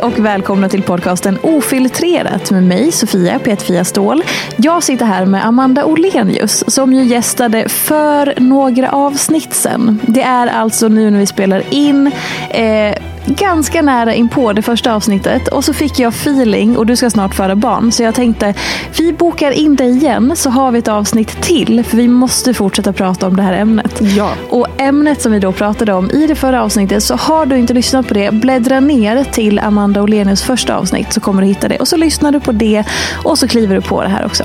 Hej och välkomna till podcasten Ofiltrerat med mig Sofia Petfia Ståhl. Jag sitter här med Amanda Olenius som ju gästade för några avsnitt sen. Det är alltså nu när vi spelar in eh, ganska nära in på det första avsnittet och så fick jag feeling och du ska snart föra barn så jag tänkte vi bokar in dig igen så har vi ett avsnitt till för vi måste fortsätta prata om det här ämnet. Ja. Och ämnet som vi då pratade om i det förra avsnittet så har du inte lyssnat på det bläddra ner till Amanda Olenius första avsnitt så kommer du hitta det och så lyssnar du på det och så kliver du på det här också.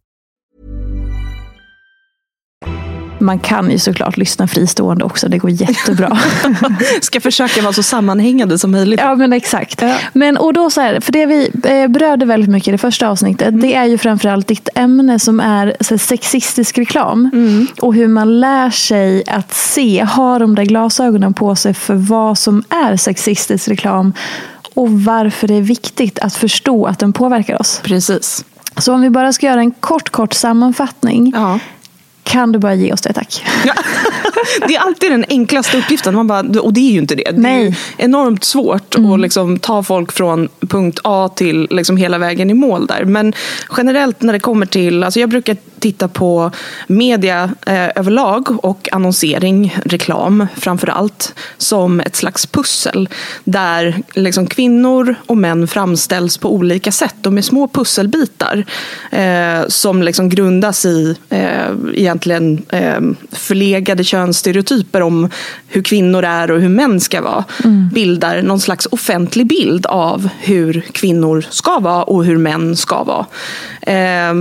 Man kan ju såklart lyssna fristående också, det går jättebra. Ska försöka vara så sammanhängande som möjligt. Ja men exakt. Ja. Men, och då så här, för det vi eh, berörde väldigt mycket i det första avsnittet, mm. det är ju framförallt ditt ämne som är så här, sexistisk reklam. Mm. Och hur man lär sig att se, ha de där glasögonen på sig för vad som är sexistisk reklam och varför det är viktigt att förstå att den påverkar oss. Precis. Så om vi bara ska göra en kort, kort sammanfattning. Ja. Kan du bara ge oss det tack? Ja. Det är alltid den enklaste uppgiften. Man bara, och det är ju inte det. Det Nej. är enormt svårt mm. att liksom ta folk från punkt A till liksom hela vägen i mål där. Men generellt när det kommer till, alltså jag brukar titta på media eh, överlag och annonsering, reklam framför allt, som ett slags pussel. Där liksom kvinnor och män framställs på olika sätt. De är små pusselbitar eh, som liksom grundas i eh, egentligen eh, förlegade könsstereotyper om hur kvinnor är och hur män ska vara. Mm. Bildar någon slags offentlig bild av hur kvinnor ska vara och hur män ska vara. Eh,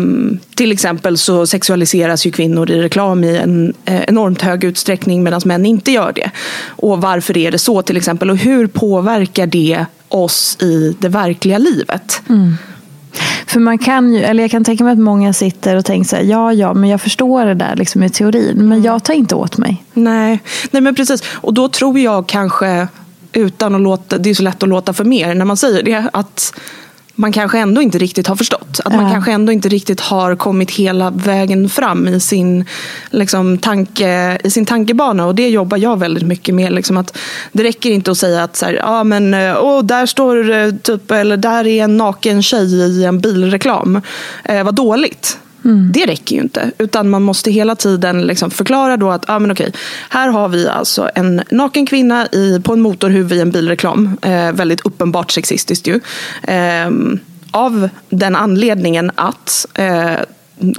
till exempel så sexualiseras ju kvinnor i reklam i en eh, enormt hög utsträckning medan män inte gör det. Och varför är det så till exempel och hur påverkar det oss i det verkliga livet? Mm. För man kan ju, eller jag kan tänka mig att många sitter och tänker så här, ja ja, men jag förstår det där liksom i teorin, men mm. jag tar inte åt mig. Nej, Nej men precis. Och då tror jag kanske, utan att låta, det är så lätt att låta för mer när man säger det, att man kanske ändå inte riktigt har förstått. Att man ja. kanske ändå inte riktigt har kommit hela vägen fram i sin, liksom, tanke, i sin tankebana. Och det jobbar jag väldigt mycket med. Liksom, att det räcker inte att säga att så här, ah, men, oh, där står typ, eller där är en naken tjej i en bilreklam. Eh, vad dåligt. Mm. Det räcker ju inte. Utan man måste hela tiden liksom förklara då att ah, men okej, här har vi alltså en naken kvinna i, på en motorhuv i en bilreklam. Eh, väldigt uppenbart sexistiskt ju. Eh, av den anledningen att eh,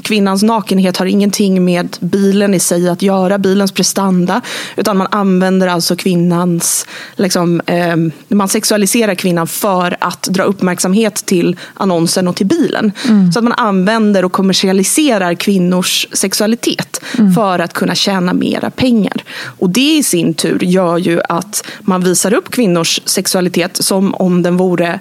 kvinnans nakenhet har ingenting med bilen i sig att göra, bilens prestanda. Utan man använder alltså kvinnans, liksom, eh, man sexualiserar kvinnan för att dra uppmärksamhet till annonsen och till bilen. Mm. Så att man använder och kommersialiserar kvinnors sexualitet mm. för att kunna tjäna mera pengar. Och det i sin tur gör ju att man visar upp kvinnors sexualitet som om den vore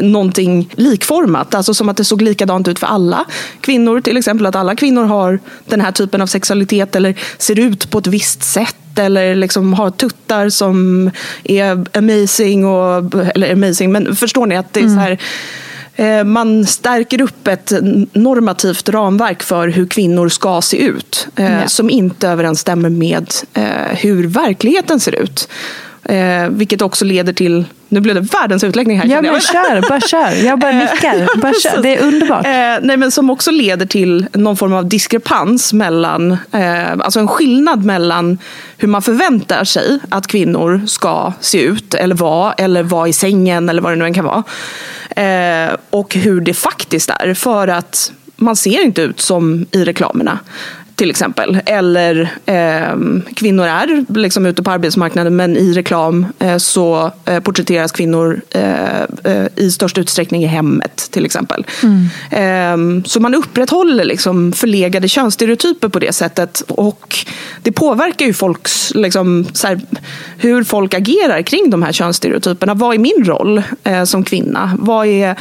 någonting likformat. Alltså som att det såg likadant ut för alla kvinnor. Till exempel att alla kvinnor har den här typen av sexualitet eller ser ut på ett visst sätt eller liksom har tuttar som är amazing. Och, eller amazing, men förstår ni att det är mm. så här eh, man stärker upp ett normativt ramverk för hur kvinnor ska se ut. Ja. Som inte överensstämmer med eh, hur verkligheten ser ut. Eh, vilket också leder till, nu blev det världens utläggning här. Ja men kör, bara kör. Jag bara eh, nickar. Bara kör. Det är underbart. Eh, nej, men som också leder till någon form av diskrepans mellan, eh, alltså en skillnad mellan hur man förväntar sig att kvinnor ska se ut eller vara, eller vara i sängen eller vad det nu än kan vara. Eh, och hur det faktiskt är. För att man ser inte ut som i reklamerna till exempel. Eller eh, kvinnor är liksom ute på arbetsmarknaden men i reklam eh, så eh, porträtteras kvinnor eh, eh, i störst utsträckning i hemmet till exempel. Mm. Ehm, så man upprätthåller liksom förlegade könsstereotyper på det sättet. Och det påverkar ju folks, liksom, här, hur folk agerar kring de här könsstereotyperna. Vad är min roll eh, som kvinna? Vad är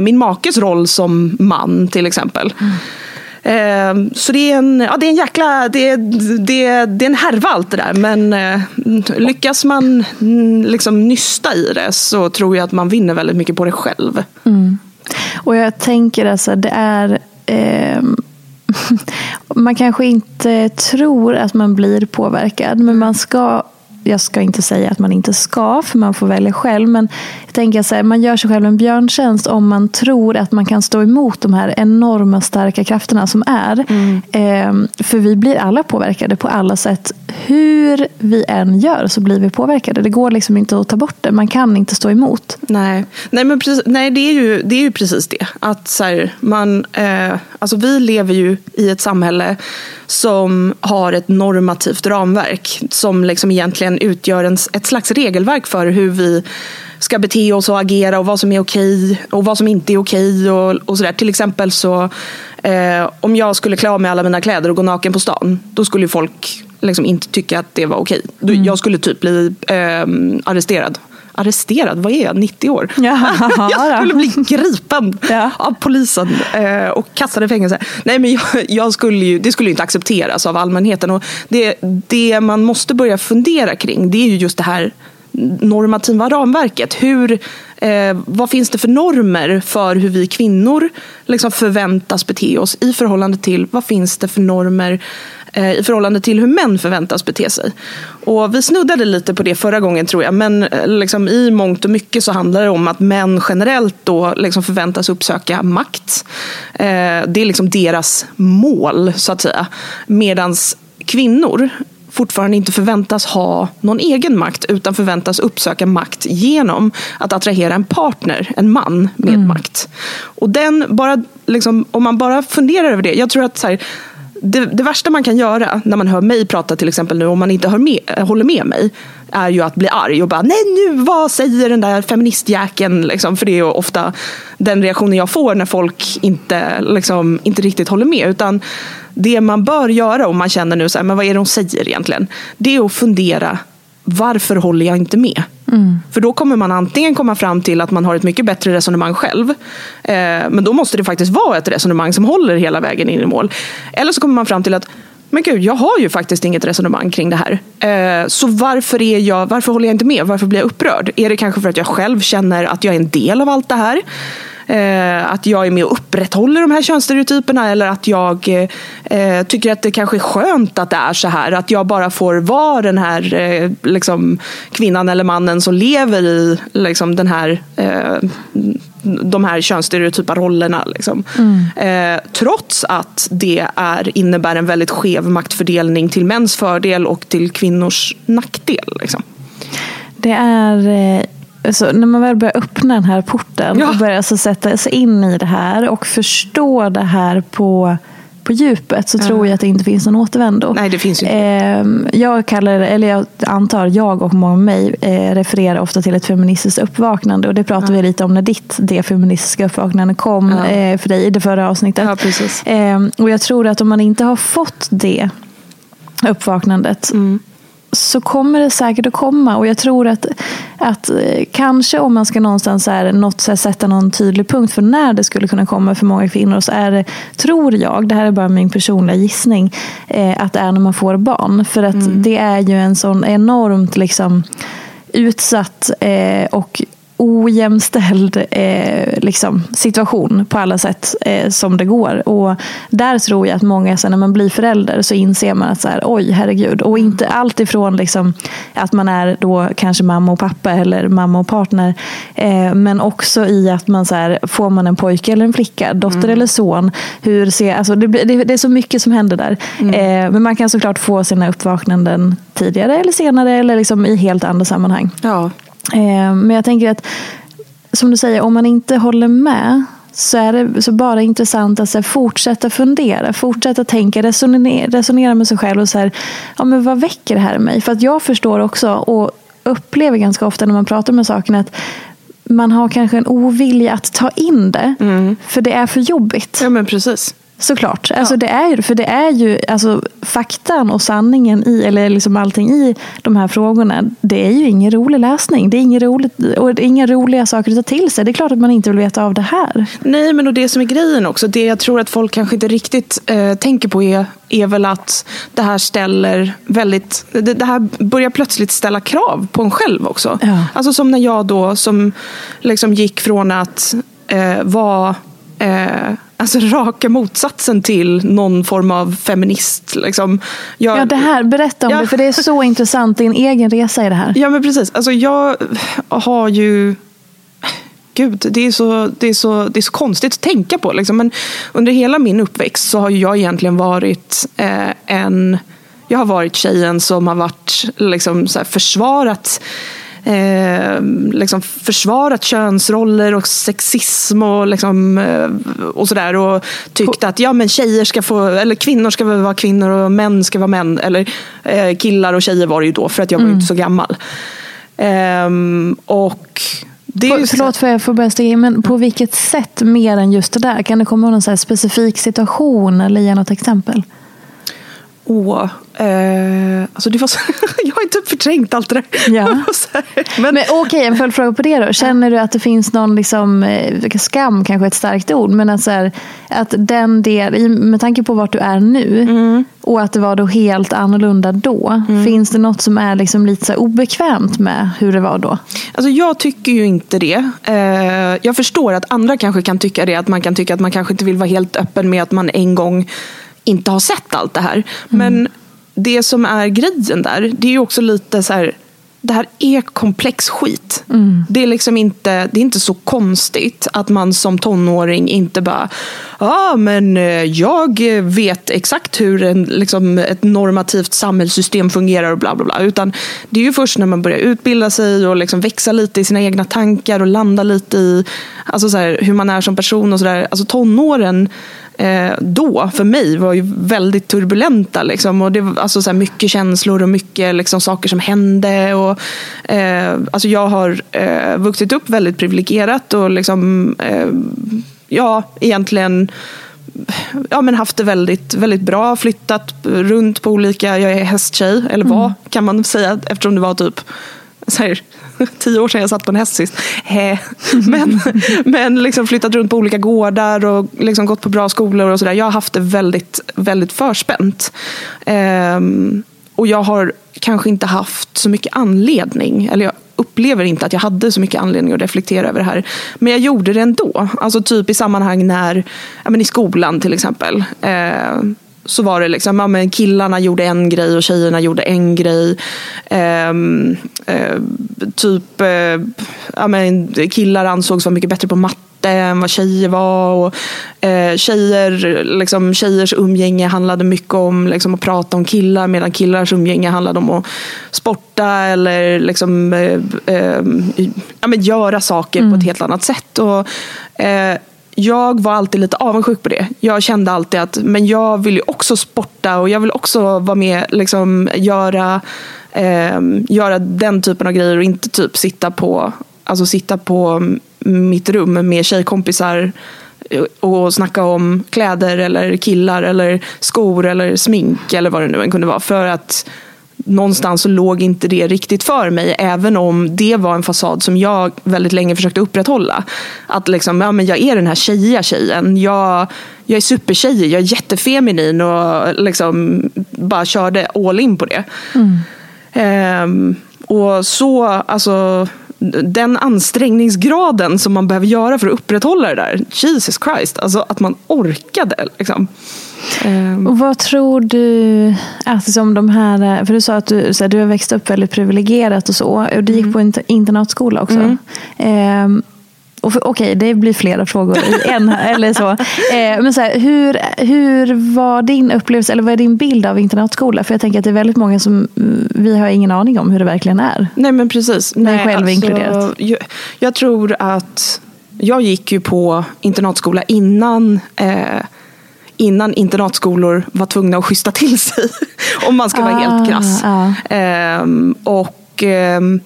min makes roll som man till exempel? Mm. Ehm, så det är en, ja, det är en jäkla, det, det, det är en härva allt det där. Men eh, lyckas man mm, liksom nysta i det så tror jag att man vinner väldigt mycket på det själv. Mm. Och jag tänker alltså, det är eh, man kanske inte tror att man blir påverkad, men man ska jag ska inte säga att man inte ska, för man får välja själv. Men jag tänker så här, man gör sig själv en björntjänst om man tror att man kan stå emot de här enorma starka krafterna som är. Mm. Eh, för vi blir alla påverkade på alla sätt. Hur vi än gör så blir vi påverkade. Det går liksom inte att ta bort det. Man kan inte stå emot. Nej, nej, men precis, nej det, är ju, det är ju precis det. Att så här, man, eh, alltså vi lever ju i ett samhälle som har ett normativt ramverk som liksom egentligen utgör en, ett slags regelverk för hur vi ska bete oss och agera och vad som är okej och vad som inte är okej. Och, och sådär. Till exempel så eh, om jag skulle klä av mig alla mina kläder och gå naken på stan, då skulle folk liksom inte tycka att det var okej. Mm. Jag skulle typ bli eh, arresterad arresterad, vad är jag, 90 år? Ja, jag skulle bli gripen ja. av polisen eh, och kastad i fängelse. Nej, men jag, jag, skulle ju, det skulle ju inte accepteras av allmänheten. Och det, det man måste börja fundera kring det är ju just det här normativa ramverket. Hur, eh, vad finns det för normer för hur vi kvinnor liksom förväntas bete oss i förhållande till vad finns det för normer i förhållande till hur män förväntas bete sig. Och vi snuddade lite på det förra gången tror jag, men eh, liksom i mångt och mycket så handlar det om att män generellt då liksom förväntas uppsöka makt. Eh, det är liksom deras mål så att säga. Medans kvinnor fortfarande inte förväntas ha någon egen makt utan förväntas uppsöka makt genom att attrahera en partner, en man med mm. makt. Och den, bara, liksom, om man bara funderar över det. Jag tror att så här, det, det, värsta man kan göra när man hör mig prata till exempel nu, om man inte hör med, eh, håller med mig, är ju att bli arg och bara nej nu vad säger den där feministjäkeln? Liksom, för det är ofta den reaktionen jag får när folk inte, liksom, inte riktigt håller med. Utan det man bör göra om man känner nu så här, men vad är det hon säger egentligen? Det är att fundera varför håller jag inte med? Mm. För då kommer man antingen komma fram till att man har ett mycket bättre resonemang själv. Eh, men då måste det faktiskt vara ett resonemang som håller hela vägen in i mål. Eller så kommer man fram till att men gud, jag har ju faktiskt inget resonemang kring det här. Eh, så varför, är jag, varför håller jag inte med? Varför blir jag upprörd? Är det kanske för att jag själv känner att jag är en del av allt det här? Eh, att jag är med och upprätthåller de här könsstereotyperna eller att jag eh, tycker att det kanske är skönt att det är så här. Att jag bara får vara den här eh, liksom, kvinnan eller mannen som lever i liksom, den här eh, de här könsstereotypa rollerna. Liksom. Mm. Eh, trots att det är, innebär en väldigt skev maktfördelning till mäns fördel och till kvinnors nackdel. Liksom. Det är eh, så när man väl börjar öppna den här porten ja. och börjar alltså sätta sig in i det här och förstå det här på på djupet så ja. tror jag att det inte finns någon återvändo. Nej, det finns inte. Eh, jag kallar eller jag antar, jag och många med mig eh, refererar ofta till ett feministiskt uppvaknande och det pratade ja. vi lite om när ditt det feministiska uppvaknande kom ja. eh, för dig i det förra avsnittet. Ja, precis. Ehm, och jag tror att om man inte har fått det uppvaknandet mm så kommer det säkert att komma. Och jag tror att, att eh, kanske om man ska någonstans här, något, så här, sätta någon tydlig punkt för när det skulle kunna komma för många kvinnor så är det, tror jag, det här är bara min personliga gissning, eh, att det är när man får barn. För att mm. det är ju en sån enormt liksom utsatt eh, och ojämställd eh, liksom, situation på alla sätt eh, som det går. Och där tror jag att många, så när man blir förälder så inser man att så här, oj herregud. Och inte allt ifrån liksom, att man är då kanske mamma och pappa eller mamma och partner. Eh, men också i att man så här, får man en pojke eller en flicka, dotter mm. eller son. Hur ser, alltså, det, det, det, är så mycket som händer där. Mm. Eh, men man kan såklart få sina uppvaknanden tidigare eller senare eller liksom i helt andra sammanhang. Ja. Eh, men jag tänker att, som du säger, om man inte håller med så är det så bara intressant att så här, fortsätta fundera, fortsätta tänka, resonera, resonera med sig själv och så här, ja, men vad väcker det här i mig? För att jag förstår också och upplever ganska ofta när man pratar med sakerna att man har kanske en ovilja att ta in det, mm. för det är för jobbigt. Ja, men precis. Såklart. Ja. Alltså det är, för det är ju alltså, faktan och sanningen i, eller liksom allting i de här frågorna. Det är ju ingen rolig läsning. Det är inga, roligt, och det är inga roliga saker att ta till sig. Det är klart att man inte vill veta av det här. Nej, men och det som är grejen också. Det jag tror att folk kanske inte riktigt eh, tänker på är, är väl att det här ställer väldigt... Det, det, här börjar plötsligt ställa krav på en själv också. Ja. Alltså som när jag då som liksom gick från att eh, vara eh, alltså raka motsatsen till någon form av feminist. Liksom. Jag, ja, det här, berätta om ja. det, för det är så intressant. Din egen resa i det här. Ja, men precis. Alltså, jag har ju... Gud, det är, så, det, är så, det är så konstigt att tänka på. Liksom. Men under hela min uppväxt så har jag egentligen varit eh, en... Jag har varit tjejen som har varit, liksom, så här, försvarat eh, liksom försvarat könsroller och sexism och, liksom, eh, och sådär. Och tyckt att ja, men tjejer ska få, eller kvinnor ska vara kvinnor och män ska vara män. Eller eh, killar och tjejer var det ju då för att jag var Mm. inte så gammal. Ehm, och det är Förlåt för jag får börja stiga in, men på vilket sätt mer än just det där? Kan det komma ihåg någon specifik situation eller ge något exempel? Åh, eh, alltså det var så, jag har inte förträngt allt det där. Ja. Men, Men okej, en följdfråga på det då. Känner du att det finns någon liksom, eh, skam, kanske ett starkt ord, men att, så här, att den del, med tanke på vart du är nu Mm. och att det var då helt annorlunda då. Finns det något som är liksom lite så obekvämt med hur det var då? Alltså jag tycker ju inte det. Eh, jag förstår att andra kanske kan tycka det. Att man kan tycka att man kanske inte vill vara helt öppen med att man en gång inte har sett allt det här. Men det som är grejen där, det är ju också lite så här. Det här är komplex skit. Det, är liksom inte, det är inte så konstigt att man som tonåring inte bara Ja, ah, men eh, jag vet exakt hur en, liksom, ett normativt samhällssystem fungerar och bla bla bla. Utan det är ju först när man börjar utbilda sig och liksom växa lite i sina egna tankar och landa lite i alltså så här, hur man är som person och sådär. Alltså tonåren eh, då, för mig, var ju väldigt turbulenta. Liksom. Och det var alltså så här, mycket känslor och mycket liksom, saker som hände. Och, eh, alltså jag har eh, vuxit upp väldigt privilegierat och liksom, eh, ja, egentligen ja, men haft det väldigt, väldigt bra. Flyttat runt på olika, jag är hästtjej, eller var kan man säga eftersom det var typ så här, tio år sedan jag satt på en häst sist. Men, men liksom flyttat runt på olika gårdar och liksom gått på bra skolor och sådär. Jag har haft det väldigt, väldigt förspänt. Ehm, och jag har kanske inte haft så mycket anledning, eller jag upplever inte att jag hade så mycket anledning att reflektera över det här. Men jag gjorde det ändå. Alltså typ i sammanhang när, ja, men i skolan till exempel. Eh, så var det liksom, ja, men killarna gjorde en grej och tjejerna gjorde en grej. Eh, eh, typ, eh, ja, men killar ansågs vara mycket bättre på matte än vad tjejer var. Och, eh, tjejer, liksom, tjejers umgänge handlade mycket om liksom, att prata om killar medan killars umgänge handlade om att sporta eller liksom, eh, eh, ja, men göra saker på ett helt annat sätt. Och, eh, jag var alltid lite avundsjuk på det. Jag kände alltid att men jag vill ju också sporta och jag vill också vara med liksom göra, eh, göra den typen av grejer och inte typ sitta på, alltså sitta på mitt rum med tjejkompisar och snacka om kläder eller killar eller skor eller smink eller vad det nu än kunde vara. För att någonstans så låg inte det riktigt för mig. Även om det var en fasad som jag väldigt länge försökte upprätthålla. Att liksom, ja, men jag är den här tjejiga tjejen. Jag, jag är supertjejig, jag är jättefeminin och liksom bara körde all in på det. Ehm, och så, alltså den ansträngningsgraden som man behöver göra för att upprätthålla det där. Jesus Christ, alltså att man orkade. Liksom. Ehm, Och vad tror du att som de här, för du sa att du, så här, du har växt upp väldigt privilegierat och så, och du gick på inter, internatskola också. Ehm, Okej, det blir flera frågor i en. eller så. Eh, men så här, hur, hur var din upplevelse, eller vad är din bild av internatskola? För jag tänker att det är väldigt många som, mm, vi har ingen aning om hur det verkligen är. Nej men precis. Mig Nej, själv inkluderat. Jag, jag tror att jag gick ju på internatskola innan eh, Innan internatskolor var tvungna att schyssta till sig. Om man ska vara Ah, helt krass. ja. Ehm, och ehm,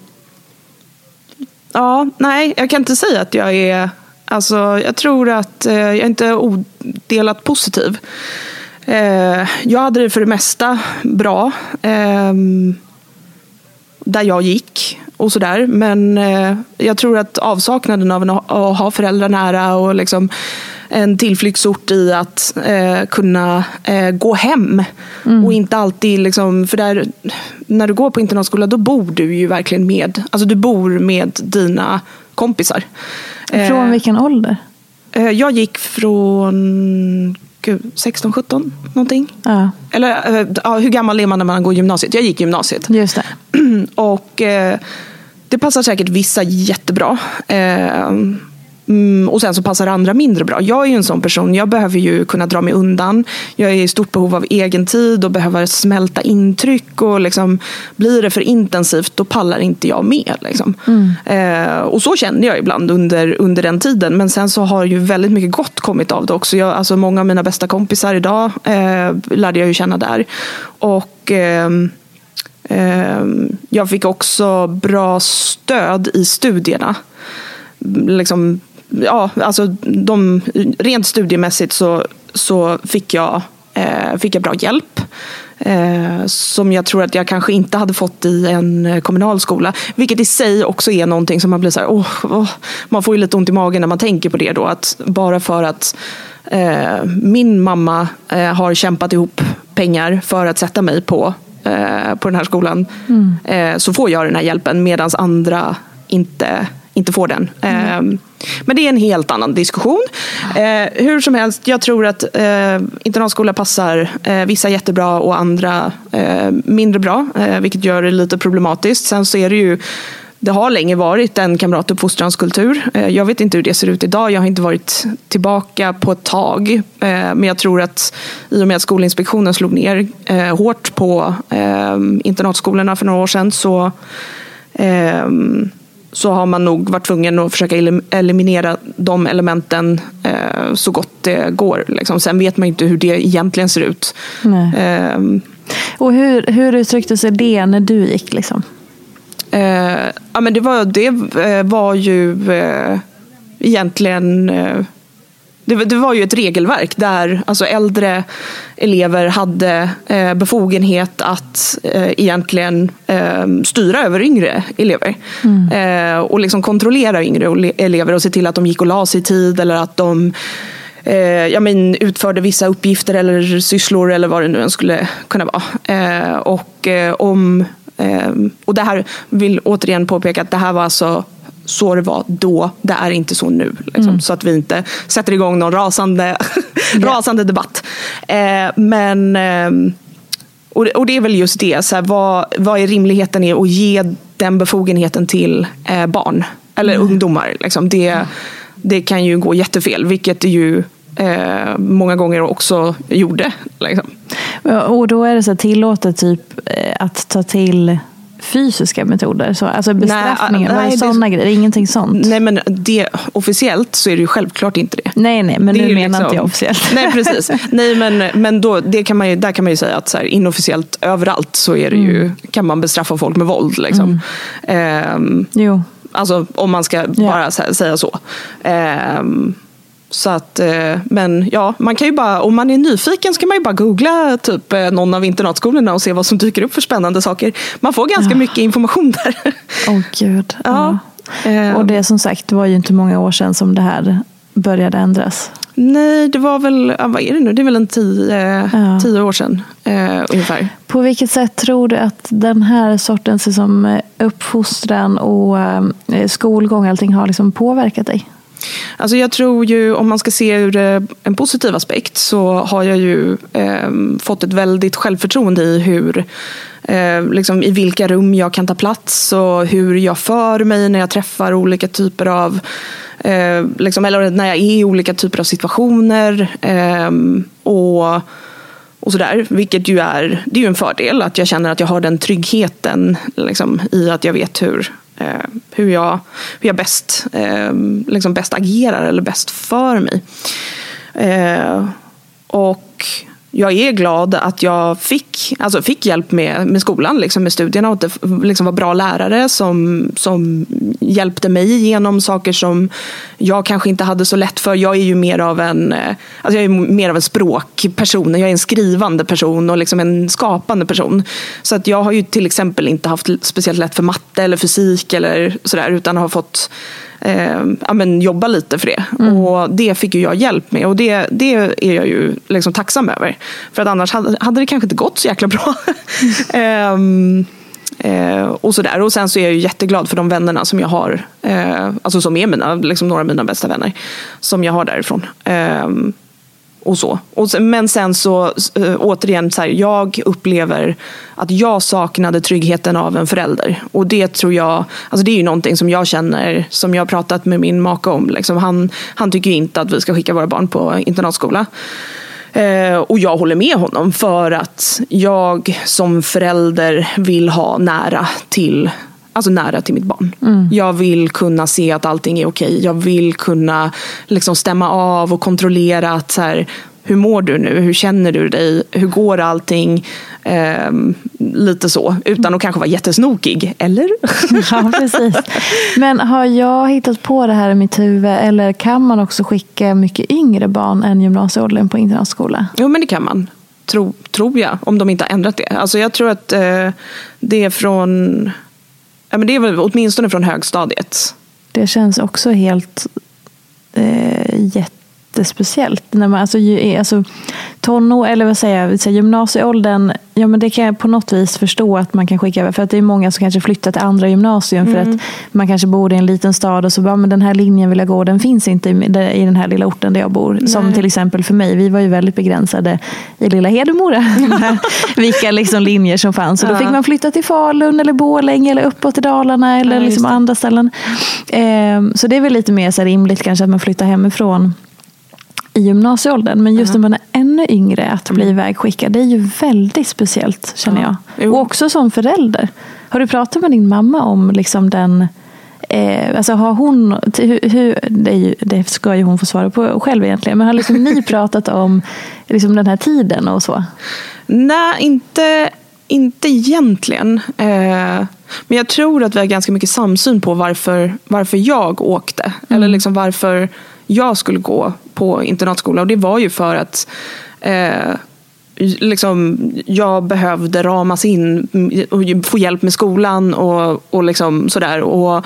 Ja, nej, jag kan inte säga att jag är... Alltså, jag tror att eh, jag är inte är odelat positiv. Eh, jag hade det för det mesta bra. Eh, där jag gick och sådär. Men eh, jag tror att avsaknaden av att ha föräldrar nära och liksom en tillflyktsort i att eh, kunna eh, gå hem. Och inte alltid, liksom, för där, när du går på internatskola då bor du ju verkligen med, alltså du bor med dina kompisar. Från Eh, vilken ålder? eh, jag gick från gud, 16, 17 någonting. Ja, Eller eh, ja, hur gammal är man när man går gymnasiet? Jag gick gymnasiet. just det. Och eh, det passar säkert vissa jättebra. Mm, och sen så passar andra mindre bra. Jag är ju en sån person. Jag behöver ju kunna dra mig undan. Jag är i stort behov av egen tid och behöver smälta intryck. Och liksom, blir det för intensivt då pallar inte jag med. Liksom. Mm. Eh, och så kände jag ibland under, under den tiden. Men sen så har ju väldigt mycket gott kommit av det också. Jag, alltså många av mina bästa kompisar idag eh, lärde jag ju känna där. Och... Eh, jag fick också bra stöd i studierna. Liksom ja, alltså de, rent studiemässigt så, så fick, jag, eh, fick jag bra hjälp. Eh, som jag tror att jag kanske inte hade fått i en kommunal skola. Vilket i sig också är någonting som man blir så här, oh, oh, man får ju lite ont i magen när man tänker på det då. Att bara för att eh, min mamma eh, har kämpat ihop pengar för att sätta mig på, eh, på den här skolan. Mm. Eh, så får jag den här hjälpen medan andra inte inte får den. Mm. Men det är en helt annan diskussion. Eh, hur som helst, jag tror att eh, internatskola passar eh, vissa jättebra och andra eh, mindre bra. Eh, vilket gör det lite problematiskt. Sen så är det ju det har länge varit en kamratuppfostranskultur. Eh, jag vet inte hur det ser ut idag. Jag har inte varit tillbaka på ett tag. Eh, men jag tror att i och med att Skolinspektionen slog ner eh, hårt på internatskolorna för några år sedan så så har man nog varit tvungen att försöka eliminera de elementen eh, så gott det går. Liksom. Sen vet man inte hur det egentligen ser ut. Eh, och hur, hur uttryckte sig det när du gick? Liksom? Eh, ja, men det, var, det eh, var ju eh, egentligen eh, det, det, var ju ett regelverk där alltså äldre elever hade eh, befogenhet att eh, egentligen eh, styra över yngre elever. Mm. Eh, och liksom kontrollera yngre elever och se till att de gick och la sig i tid eller att de eh, ja, men, utförde vissa uppgifter eller sysslor eller vad det nu än skulle kunna vara. Eh, och, om, och det här vill återigen påpeka att det här var alltså så det var då, det är inte så nu. Liksom, mm. Så att vi inte sätter igång någon rasande, rasande debatt. Eh, men, eh, och, och, det är väl just det, så här, vad, vad är rimligheten i att ge den befogenheten till eh, barn eller mm. ungdomar? Liksom, det, det kan ju gå jättefel, vilket ju eh, många gånger också gjorde. Liksom. Och då är det så tillåtet typ eh, att ta till fysiska metoder? Så, alltså bestraffningar, nej, nej, sådana grejer? Ingenting sånt? Nej, men det, officiellt så är det ju självklart inte det. Nej, nej, men det nu menar liksom, inte jag officiellt. Nej, precis. nej, men, men då, det kan man ju, där kan man ju säga att så här, inofficiellt överallt så är det mm. ju, kan man bestraffa folk med våld. Liksom. Mm. Um, jo. Alltså om man ska bara säga så. Um, så att, eh, men ja, man kan ju bara, om man är nyfiken så kan man ju bara googla typ eh, någon av internatskolorna och se vad som dyker upp för spännande saker. Man får ganska ja. mycket information där. Åh oh, gud. Ja. ja. Och det som sagt, det var ju inte många år sedan som det här började ändras. Nej, det var väl, vad är det nu? Det är väl en tio, ja. tio år sedan eh, ungefär. På vilket sätt tror du att den här sortens liksom, uppfostran och eh, skolgång allting har liksom påverkat dig? Alltså jag tror ju, om man ska se ur eh, en positiv aspekt, så har jag ju eh, fått ett väldigt självförtroende i hur eh, liksom i vilka rum jag kan ta plats och hur jag för mig när jag träffar olika typer av eh, liksom, eller när jag är i olika typer av situationer. Eh, och och sådär, vilket ju är, det är ju en fördel att jag känner att jag har den tryggheten liksom, i att jag vet hur, eh, hur, jag, hur jag bäst, eh, liksom bäst agerar eller bäst för mig. Eh, och jag är glad att jag fick, alltså fick hjälp med, med skolan, liksom med studierna och att det liksom var bra lärare som, som hjälpte mig igenom saker som jag kanske inte hade så lätt för. Jag är ju mer av en, eh, alltså jag är mer av en språkperson, jag är en skrivande person och liksom en skapande person. Så att jag har ju till exempel inte haft speciellt lätt för matte eller fysik eller sådär utan har fått eh, ja, men jobba lite för det. Mm. Och det fick ju jag hjälp med och det, det är jag ju liksom tacksam över. För att annars hade, hade det kanske inte gått så jäkla bra. um, Eh, och, sådär. och sen så är jag ju jätteglad för de vännerna som jag har. Eh, alltså som är mina, liksom några av mina bästa vänner. Som jag har därifrån. Eh, och så. Och sen, men sen så eh, återigen, så här, jag upplever att jag saknade tryggheten av en förälder. Och det tror jag, alltså det är ju någonting som jag känner, som jag har pratat med min make om. Liksom, han, han tycker inte att vi ska skicka våra barn på internatskola. Eh, och jag håller med honom för att jag som förälder vill ha nära till alltså nära till mitt barn. Mm. Jag vill kunna se att allting är okej. Jag vill kunna liksom stämma av och kontrollera att så här, hur mår du nu? Hur känner du dig? Hur går allting? Eh, lite så, utan att kanske vara jättesnokig, eller? Ja, precis. Men har jag hittat på det här i mitt huvud eller kan man också skicka mycket yngre barn än gymnasieåldern på internatskola? Jo, men det kan man. Tro, tror jag, om de inte har ändrat det. Alltså jag tror att eh, det är från ja, men det är väl åtminstone från högstadiet. Det känns också helt eh, jätte jättespeciellt. När man, alltså, alltså, tonår, eller vad säger jag, gymnasieåldern, ja, men det kan jag på något vis förstå att man kan skicka över. För att det är många som kanske flyttar till andra gymnasium mm. för att man kanske bor i en liten stad och så bara, men den här linjen vill jag gå, den finns inte i, i den här lilla orten där jag bor. Nej. Som till exempel för mig, vi var ju väldigt begränsade i lilla Hedemora. vilka liksom linjer som fanns. Så då fick man flytta till Falun eller Borlänge eller uppåt till Dalarna eller ja, liksom andra ställen. Ehm, så det är väl lite mer så rimligt kanske att man flyttar hemifrån i gymnasieåldern. Men just när man är ännu yngre, att bli mm. ivägskickad, det är ju väldigt speciellt känner jag. Ja, och också som förälder. Har du pratat med din mamma om liksom den Eh, alltså har hon, hur, hur, det, ju, det, ska ju hon få svara på själv egentligen, men har liksom ni pratat om liksom den här tiden och så? Nej, inte, inte egentligen. Eh, men jag tror att vi har ganska mycket samsyn på varför, varför jag åkte. Mm. Eller liksom varför jag skulle gå på internatskola. Och det var ju för att eh, liksom, jag behövde ramas in mm, och få hjälp med skolan och, och liksom sådär. Och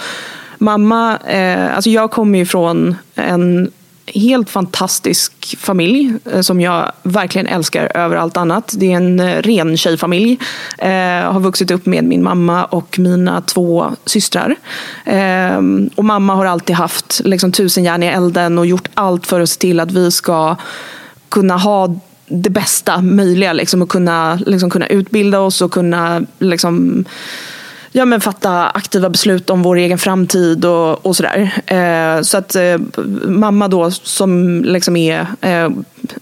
mamma, eh, alltså jag kommer ju från en helt fantastisk familj eh, som jag verkligen älskar över allt annat. Det är en eh, ren tjejfamilj. Eh, har vuxit upp med min mamma och mina två systrar. Eh, och mamma har alltid haft liksom, tusen järn i elden och gjort allt för att se till att vi ska kunna ha det bästa möjliga. Liksom, och kunna, liksom, kunna utbilda oss och kunna liksom, ja, men fatta aktiva beslut om vår egen framtid och, och sådär. Eh, så att eh, mamma då som liksom är eh,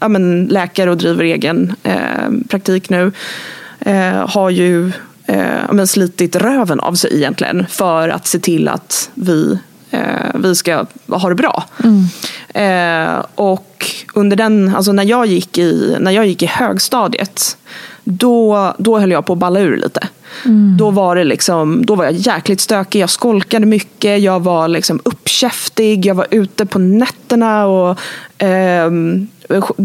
ja, men läkare och driver egen eh, praktik nu eh, har ju eh, men slitit röven av sig egentligen för att se till att vi vi ska ha det bra. Mm. Och under den, alltså när jag gick i, när jag gick i högstadiet då, då höll jag på att balla ur lite. Mm. Då, var det liksom, då var jag jäkligt stökig, jag skolkade mycket, jag var liksom uppkäftig, jag var ute på nätterna och eh,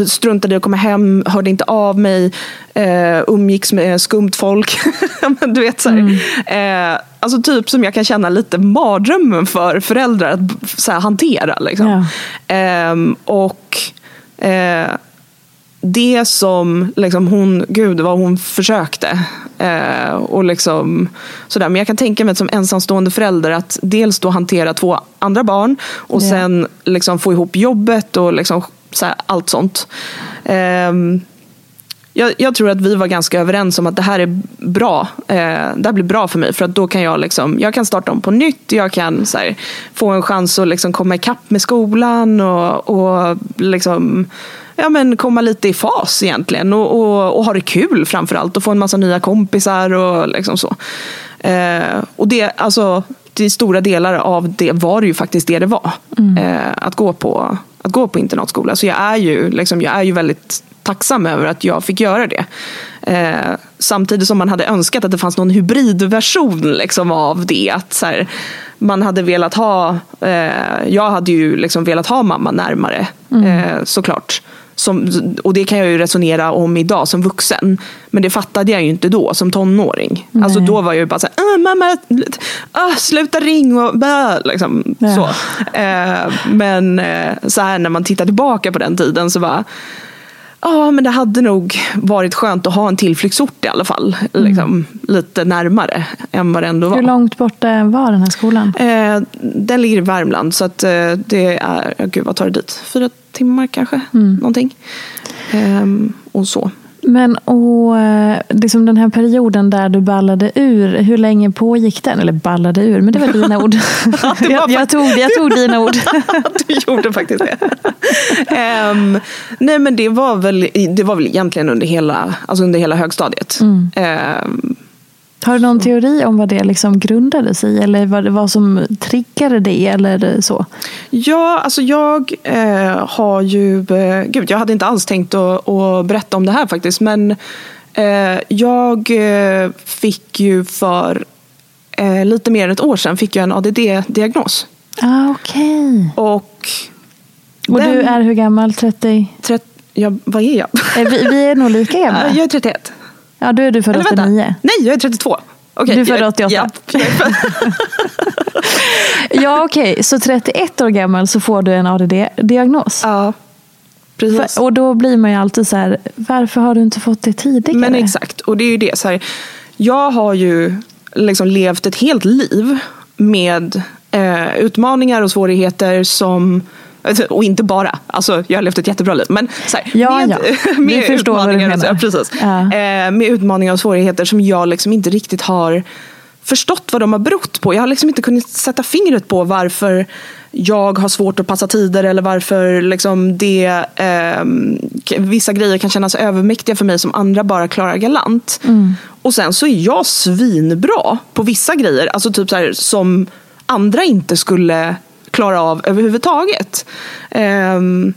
struntade i att komma hem, hörde inte av mig, eh, umgicks med skumt folk. du vet, så mm. eh, alltså typ som jag kan känna lite mardrömmen för föräldrar att så här, hantera. Liksom. Ja. Eh, och det som liksom hon, gud vad hon försökte. Eh, och liksom, sådär. Men jag kan tänka mig som ensamstående förälder att dels då hantera två andra barn och ja. sen liksom få ihop jobbet och liksom, såhär, allt sånt. Eh, jag, jag, tror att vi var ganska överens om att det här är bra. Eh, det här blir bra för mig för att då kan jag, liksom, jag kan starta om på nytt. Jag kan här, få en chans att liksom komma ikapp med skolan och, och liksom, ja, men komma lite i fas egentligen och, och, och ha det kul framförallt och få en massa nya kompisar och liksom så. Eh, och det, alltså, till stora delar av det var det ju faktiskt det det var. Mm. Eh, att, gå på, att gå på internatskola. Så jag är ju, liksom, jag är ju väldigt tacksam över att jag fick göra det. Eh, samtidigt som man hade önskat att det fanns någon hybridversion liksom, av det. Att, så här, man hade velat ha, eh, jag hade ju liksom velat ha mamma närmare mm. eh, såklart. Som, och det kan jag ju resonera om idag som vuxen. Men det fattade jag ju inte då som tonåring. Nej. Alltså då var jag ju bara så här, ah, mamma, ah, sluta ring och bä, liksom, ja. så. Eh, men eh, så här när man tittar tillbaka på den tiden så bara Ja, men det hade nog varit skönt att ha en tillflyktsort i alla fall. Liksom, lite närmare än vad det ändå var. Hur långt borta var den här skolan? Eh, den ligger i Värmland så att, eh, det är, gud vad tar det dit? Fyra timmar kanske? Någonting. Ehm, och så. Men och, eh, liksom den här perioden där du ballade ur, hur länge pågick den? Eller ballade ur, men det var dina ord. det var jag, jag, tog, jag tog dina ord. du gjorde faktiskt det. Ehm, nej men det var, väl, det var väl egentligen under hela, alltså under hela högstadiet. Ehm, Har du någon teori om vad det liksom grundade sig i? Eller vad var som triggade det? Eller så? Ja, alltså jag eh, har ju... Eh, gud, jag hade inte alls tänkt att, att berätta om det här faktiskt. Men eh, jag eh, fick ju för eh, lite mer än ett år sedan fick jag en ADD-diagnos. Ah, Okej. Och, Och den- du är hur gammal? 30? Trett, ja, vad är jag? Eh, Vi, vi är nog lika gamla. jag är 31. Ja, då är du född Eller vänta. 89. Nej, jag är 32. Okej, Du är född jag- 88. Ja, Ja, okej. Så 31 år gammal så får du en ADD-diagnos. ja, precis. För- Och då blir man ju alltid så här, varför har du inte fått det tidigare? Men exakt, och det är ju det. Så här, jag har ju liksom levt ett helt liv med eh, utmaningar och svårigheter som och inte bara, alltså jag har levt ett jättebra liv. Men här, Ja, med, ja. Med, utmaningar, och ja, precis. Eh, med utmaningar och svårigheter som jag liksom inte riktigt har förstått vad de har berott på. Jag har liksom inte kunnat sätta fingret på varför jag har svårt att passa tider eller varför liksom det, k- vissa grejer kan kännas övermäktiga för mig som andra bara klarar galant. Och sen så är jag svinbra på vissa grejer, alltså typ så här, som andra inte skulle klara av överhuvudtaget. Um,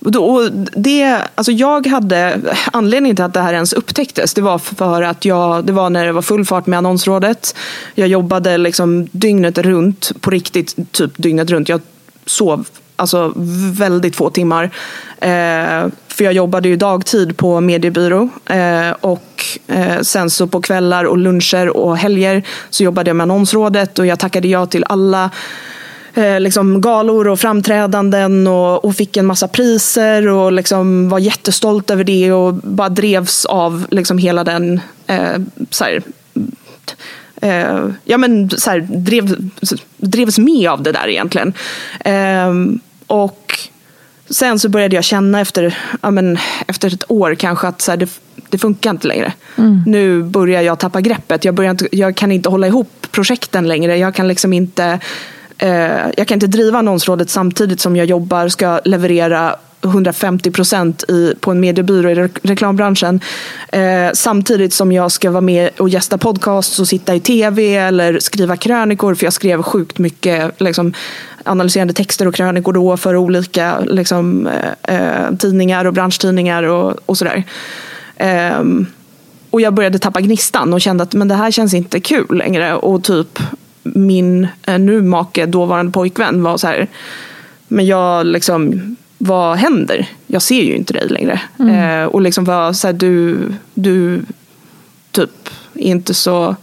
och det, alltså jag hade, anledningen till att det här ens upptäcktes det var för att jag, det var när det var full fart med annonsrådet. Jag jobbade liksom dygnet runt, på riktigt typ dygnet runt. Jag sov alltså väldigt få timmar. Eh, för jag jobbade ju dagtid på mediebyrå. Eh, och eh, sen så på kvällar och luncher och helger så jobbade jag med annonsrådet och jag tackade ja till alla eh, liksom galor och framträdanden och, och fick en massa priser och liksom var jättestolt över det och bara drevs av liksom hela den eh, så här, eh, ja, men, så här, drev, drevs med av det där egentligen. Ehm, och sen så började jag känna efter, ja, men, efter ett år kanske att så här, det, det funkar inte längre. Nu börjar jag tappa greppet. Jag, börjar inte, jag kan inte hålla ihop projekten längre. Jag kan liksom inte Eh, jag kan inte driva annonsrådet samtidigt som jag jobbar, ska leverera 150 procent på en mediebyrå i reklambranschen. Eh, samtidigt som jag ska vara med och gästa podcasts och sitta i tv eller skriva krönikor. För jag skrev sjukt mycket liksom, analyserande texter och krönikor då för olika liksom, eh, eh tidningar och branschtidningar och, och sådär. Eh, och jag började tappa gnistan och kände att men det här känns inte kul längre. Och typ min eh, nu make, dåvarande pojkvän, var så här. Men jag liksom, vad händer? Jag ser ju inte dig längre. Eh, och liksom var så här, du, du typ är inte så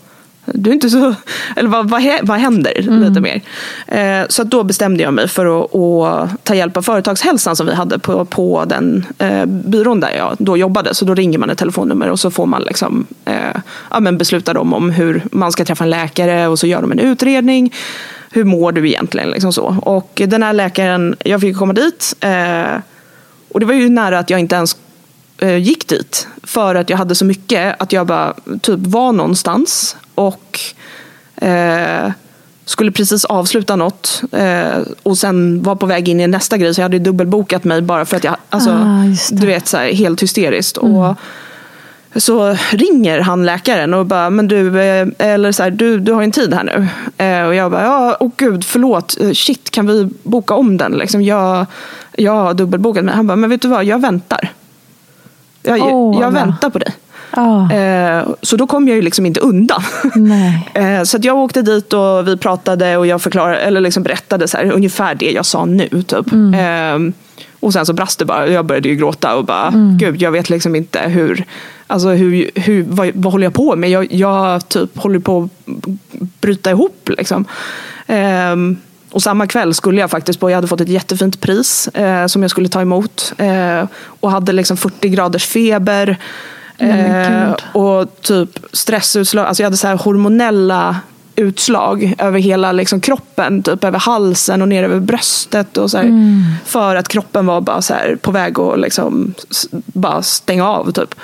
du är inte så, eller vad, vad, vad händer lite mer? Eh, så då bestämde jag mig för att, att ta hjälp av företagshälsan som vi hade på, på den eh, byrån där jag då jobbade. Så då ringer man ett telefonnummer och så får man liksom, eh, ja, men besluta dem om hur man ska träffa en läkare och så gör de en utredning. Hur mår du egentligen? Liksom så. Och den här läkaren, jag fick komma dit eh, och det var ju nära att jag inte ens eh, gick dit. För att jag hade så mycket att jag bara typ var någonstans och eh, skulle precis avsluta något eh, och sen var på väg in i nästa grej. Så jag hade dubbelbokat mig bara för att jag, alltså, Ah, du vet, så här, helt hysteriskt. Och så ringer han läkaren och bara, men du, eh, eller så här, du, du har en tid här nu. Eh, och jag bara, ja, åh gud, förlåt, Eh, shit, kan vi boka om den? Liksom, jag, jag har dubbelbokat mig. Han bara, men vet du vad, jag väntar. Jag, Åh, jag väntar på dig. Eh, så då kom jag ju liksom inte undan. Eh, Så jag åkte dit och vi pratade och jag förklarade, eller liksom berättade så här, ungefär det jag sa nu. Typ. Eh, och sen så brast det bara. Jag började ju gråta och bara, gud jag vet liksom inte hur, alltså hur, hur, vad, vad håller jag på med? Jag, jag typ håller på att bryta ihop liksom. Eh, och samma kväll skulle jag faktiskt på, jag hade fått ett jättefint pris eh, som jag skulle ta emot. Eh, och hade liksom 40 graders feber. Mm, och typ stressutslag, alltså jag hade så här hormonella utslag över hela liksom kroppen, typ över halsen och ner över bröstet. Och så här, mm. För att kroppen var bara så här, på väg att liksom, bara stänga av. Typ.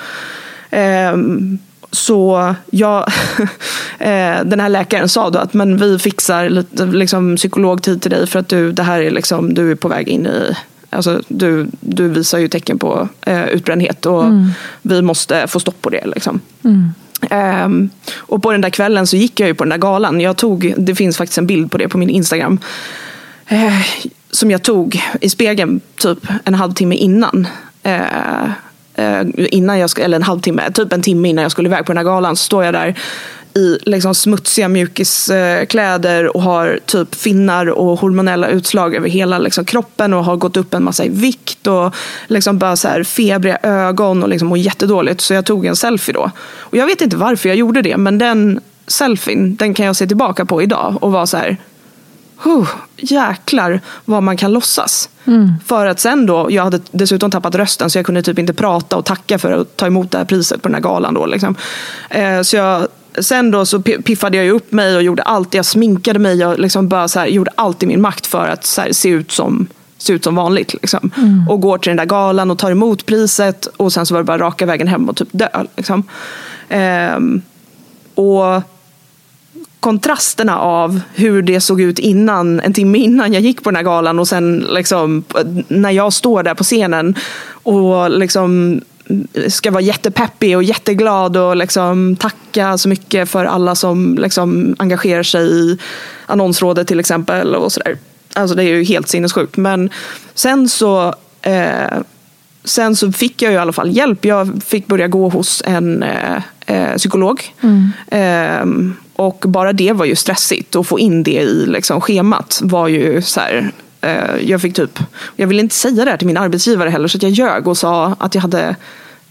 Um, så jag, eh, den här läkaren sa då att men vi fixar lite liksom, psykologtid till dig för att du, det här är liksom, du är på väg in i Alltså, du, du visar ju tecken på eh, utbrändhet och mm. vi måste få stopp på det. Liksom. Mm. Um, och på den där kvällen så gick jag ju på den där galan. Jag tog, det finns faktiskt en bild på det på min Instagram. Uh, som jag tog i spegeln typ en halvtimme innan. Uh, uh, innan jag, eller en halvtimme, typ en timme innan jag skulle iväg på den här galan. Så står jag där i liksom smutsiga mjukiskläder och har typ finnar och hormonella utslag över hela liksom kroppen och har gått upp en massa i vikt och liksom bara så här febriga ögon och liksom mår jättedåligt. Så jag tog en selfie då. Och jag vet inte varför jag gjorde det, men den selfien den kan jag se tillbaka på idag och vara så här jäklar vad man kan låtsas. Mm. För att sen då, jag hade dessutom tappat rösten så jag kunde typ inte prata och tacka för att ta emot det här priset på den här galan. Då, liksom. eh, så jag sen då så piffade jag upp mig och gjorde allt. Jag sminkade mig och liksom bara så här, gjorde allt i min makt för att här, se ut som se ut som vanligt. Liksom. Mm. Och går till den där galan och tar emot priset och sen så var det bara raka vägen hem och typ dö. Liksom. Ehm, och kontrasterna av hur det såg ut innan, en timme innan jag gick på den här galan och sen liksom, när jag står där på scenen och liksom ska vara jättepeppig och jätteglad och liksom tacka så mycket för alla som liksom engagerar sig i annonsrådet till exempel. och sådär. Alltså det är ju helt sinnessjukt. Men sen så eh, Sen så fick jag ju i alla fall hjälp. Jag fick börja gå hos en eh, eh psykolog. Mm. Eh, och bara det var ju stressigt. Att få in det i liksom, schemat var ju så här, jag fick typ, jag ville inte säga det här till min arbetsgivare heller så jag ljög och sa att jag hade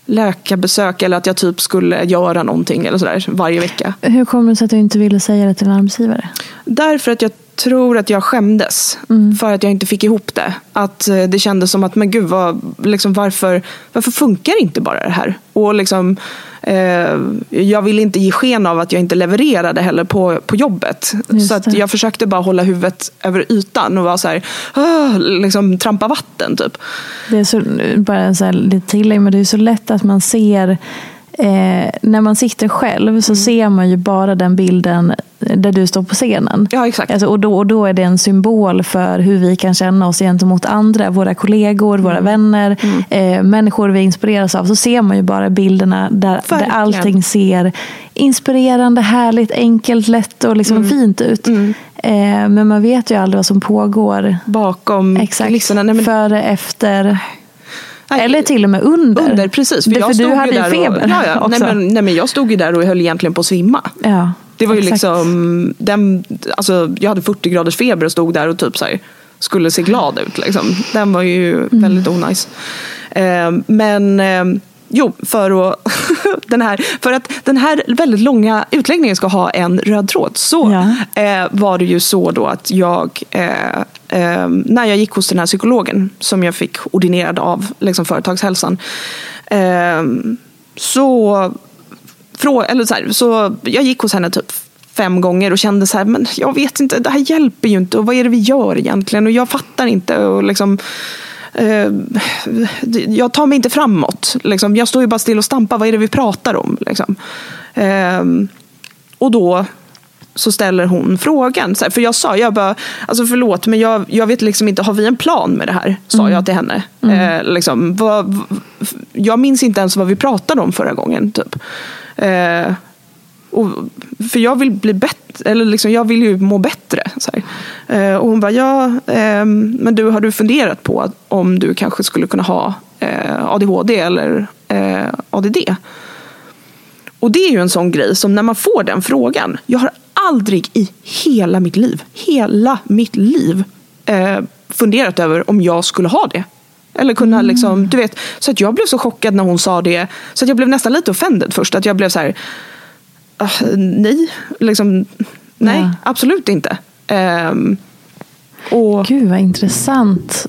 läkarbesök eller att jag typ skulle göra någonting eller sådär varje vecka. Hur kommer det sig att du inte ville säga det till en arbetsgivare? Därför att jag tror att jag skämdes mm. för att jag inte fick ihop det. Att eh, det kändes som att, men gud, vad, liksom, varför, varför funkar inte bara det här? Och liksom, eh, jag ville inte ge sken av att jag inte levererade heller på, på jobbet. Just så att jag försökte bara hålla huvudet över ytan och vara så här, ah, liksom trampa vatten typ. Det är så, bara så här, lite tillägg, men det är så lätt att man ser Eh, när man sitter själv så mm. ser man ju bara den bilden där du står på scenen. Ja, exakt. Alltså, och, då, och då är det en symbol för hur vi kan känna oss gentemot andra, våra kollegor, mm. våra vänner, mm. eh, människor vi inspireras av. Så ser man ju bara bilderna där, där allting ser inspirerande, härligt, enkelt, lätt och liksom mm. fint ut. Mm. Eh, men man vet ju aldrig vad som pågår bakom kulisserna. Före, efter. Eller till och med under. Under, precis. För, för du hade ju feber. Och, ja, ja. Nej, men, nej, men jag stod ju där och höll egentligen på att svimma. Ja, det var ju exakt. liksom, den, alltså, jag hade 40 graders feber och stod där och typ så här, skulle se glad ut. Liksom. Den var ju mm. väldigt onajs. Eh, men eh, Jo, för, att den här, för att den här väldigt långa utläggningen ska ha en röd tråd så ja. eh, var det ju så då att jag, eh, eh, när jag gick hos den här psykologen som jag fick ordinerad av liksom företagshälsan, eh, så, frå, eller så, här, så jag gick hos henne typ fem gånger och kände så här, men jag vet inte, det här hjälper ju inte och vad är det vi gör egentligen och jag fattar inte. Och liksom, eh, jag tar mig inte framåt. Liksom. Jag står ju bara still och stampar. Vad är det vi pratar om? Liksom. Eh, och då så ställer hon frågan. Så här, för jag sa, jag bara, alltså förlåt men jag, jag vet liksom inte, har vi en plan med det här? Sa mm. jag till henne. Mm. Eh, liksom, vad, jag minns inte ens vad vi pratade om förra gången. Typ. Eh, och, för jag vill bli bättre, eller liksom, jag vill ju må bättre. Så eh, och hon bara, ja, eh, men du, har du funderat på om du kanske skulle kunna ha eh, ADHD eller eh, ADD? Och det är ju en sån grej som när man får den frågan, jag har aldrig i hela mitt liv, hela mitt liv eh, funderat över om jag skulle ha det. Eller kunna mm. liksom, du vet, så att jag blev så chockad när hon sa det. Så att jag blev nästan lite offended först. Att jag blev så här, uh, nej, liksom, nej, ja. absolut inte. Um, Och, Gud vad intressant.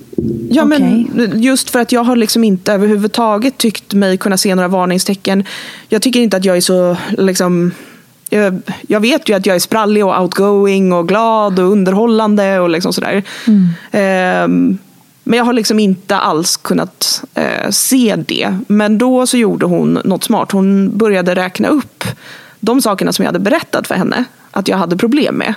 Ja, Okej. men just för att jag har liksom inte överhuvudtaget tyckt mig kunna se några varningstecken. Jag tycker inte att jag är så liksom jag, jag vet ju att jag är sprallig och outgoing och glad och underhållande och liksom sådär. Ehm, men jag har liksom inte alls kunnat eh, se det. Men då så gjorde hon något smart. Hon började räkna upp de sakerna som jag hade berättat för henne att jag hade problem med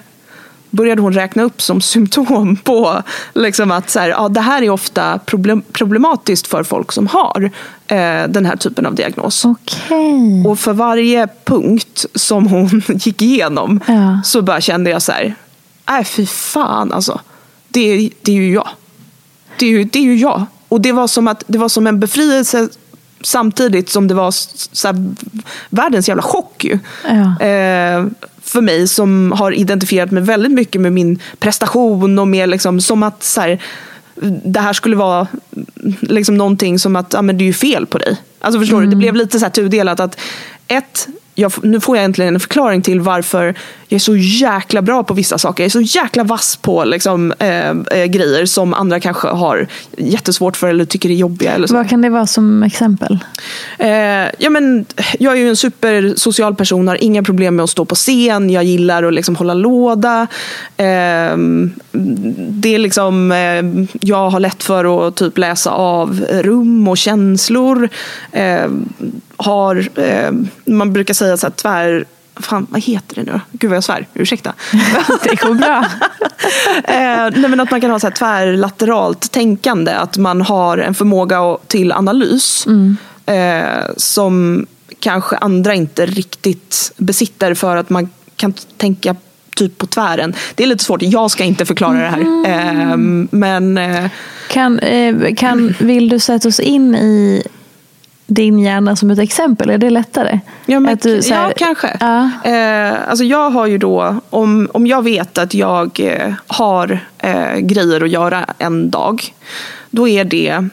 började hon räkna upp som symptom på liksom att så här, ja, det här är ofta problem, problematiskt för folk som har eh, den här typen av diagnos. Okej. Och för varje punkt som hon gick igenom Ja. så bara kände jag så här, nej fy fan alltså. Det, är- det är ju jag. Det är ju, det är ju jag. Och det var som, att, det var som en befrielse samtidigt som det var så här, världens jävla chock ju. Ja. Eh, för mig som har identifierat mig väldigt mycket med min prestation och med liksom, som att så här, det här skulle vara liksom någonting som att ja, men det är ju fel på dig. Alltså förstår du? Det blev lite så här tudelat att ett, jag, nu får jag äntligen en förklaring till varför jag är så jäkla bra på vissa saker. Jag är så jäkla vass på liksom, eh, eh, grejer som andra kanske har jättesvårt för eller tycker är jobbiga. Eller så. Vad kan det vara som exempel? Eh, ja, men, jag är ju en supersocial person, har inga problem med att stå på scen. Jag gillar att liksom hålla låda. Eh, det är liksom, eh, jag har lätt för att typ läsa av rum och känslor. Har, eh, man brukar säga så här, tvär... Fan, vad heter det nu? Gud vad jag svär, ursäkta. Det går bra. Eh, nej, men att man kan ha så här tvärlateralt tänkande. Att man har en förmåga till analys. Eh, som kanske andra inte riktigt besitter för att man kan tänka typ på tvären. Det är lite svårt, jag ska inte förklara det här. Eh, men eh, Kan, eh, kan, vill du sätta oss in i din hjärna som ett exempel? Är det lättare? Ja, men, du, här- ja kanske. Ja. Eh, alltså jag har ju då, om, om jag vet att jag eh, har eh, grejer att göra en dag, då är det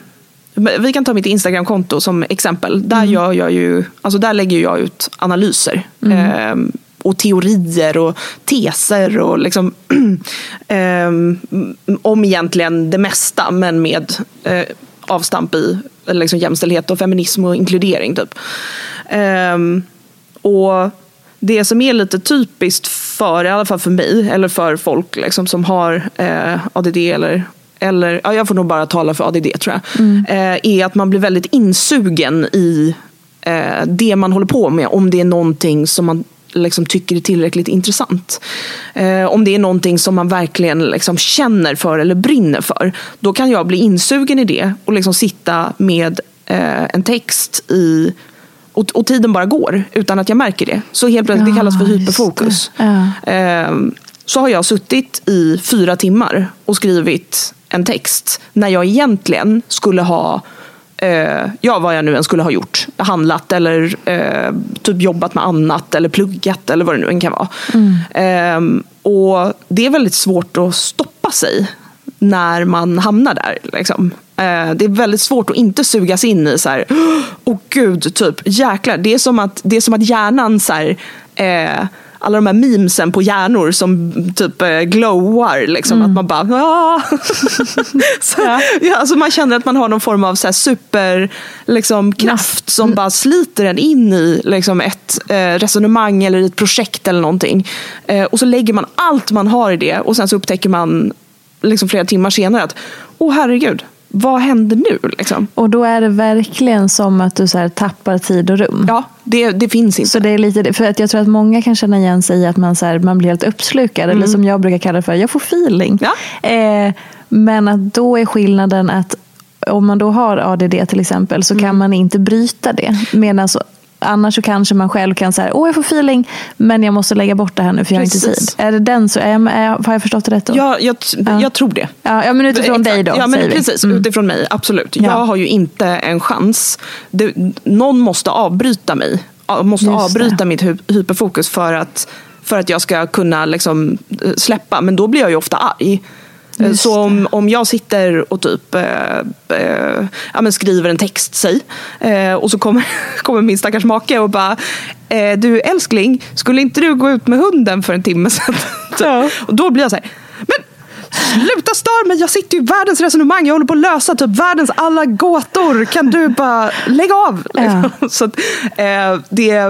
vi kan ta mitt Instagramkonto som exempel. Där, gör jag ju, alltså där lägger jag ut analyser. Eh, och teorier och teser och liksom, eh, om egentligen det mesta men med eh, avstamp i liksom jämställdhet och feminism och inkludering. Typ. Ehm, och det som är lite typiskt för, i alla fall för mig, eller för folk liksom, som har eh, ADD eller eller ja, jag får nog bara tala för ADD tror jag. Eh, är att man blir väldigt insugen i eh, det man håller på med. Om det är någonting som man liksom tycker är tillräckligt intressant. Eh, om det är någonting som man verkligen liksom känner för eller brinner för. Då kan jag bli insugen i det och liksom sitta med eh, en text i och, och tiden bara går utan att jag märker det. Så helt plötsligt, det Ja, kallas för hyperfokus. det. Ja. Ehm, så har jag suttit i fyra timmar och skrivit en text när jag egentligen skulle ha eh, ja, vad jag nu än skulle ha gjort. Handlat eller eh, typ jobbat med annat eller pluggat eller vad det nu än kan vara. Ehm, och det är väldigt svårt att stoppa sig när man hamnar där. Liksom. Eh, det är väldigt svårt att inte sugas in i så här, åh gud, typ jäklar. Det är som att, det är som att hjärnan så här, eh, alla de här memesen på hjärnor som typ eh, glowar. Liksom, Att man bara... "Ah." så, ja. alltså man känner att man har någon form av så här super liksom, kraft som bara sliter en in i liksom, ett eh, resonemang eller ett projekt eller någonting. Eh, och så lägger man allt man har i det och sen så upptäcker man liksom, flera timmar senare att åh herregud, vad händer nu? Liksom? Och då är det verkligen som att du så tappar tid och rum. Ja, det, det finns inte. Så det är lite, för att jag tror att många kan känna igen sig i att man, så här, man blir helt uppslukad. Eller som jag brukar kalla det för, jag får feeling. Mm. Ja. Eh, men att då är skillnaden att om man då har ADD till exempel så Mm. kan man inte bryta det. Medan så, annars så kanske man själv kan säga, åh jag får feeling men jag måste lägga bort det här nu för jag har inte Precis. tid. Är det den så, är jag, är jag, har jag förstått det rätt då? Ja, jag, jag tror det. Ja, ja men utifrån Exakt. dig då. Ja, men precis. Mm. Utifrån mig, absolut. Ja. Jag har ju inte en chans. Det, någon måste avbryta mig. Måste Just det. avbryta mitt hy- hyperfokus för att, för att jag ska kunna liksom, eh, släppa. Men då blir jag ju ofta arg. Eh, Just Så om, om jag sitter och typ eh, eh, ja, skriver en text, säg, eh, och så kommer, kommer min stackars make och bara eh, Du älskling, skulle inte du gå ut med hunden för en timme sedan? Ja. och då blir jag så här, men sluta stör mig, jag sitter ju i världens resonemang, jag håller på att lösa typ världens alla gåtor. Kan du bara lägga av? Ja. Så att, eh, det,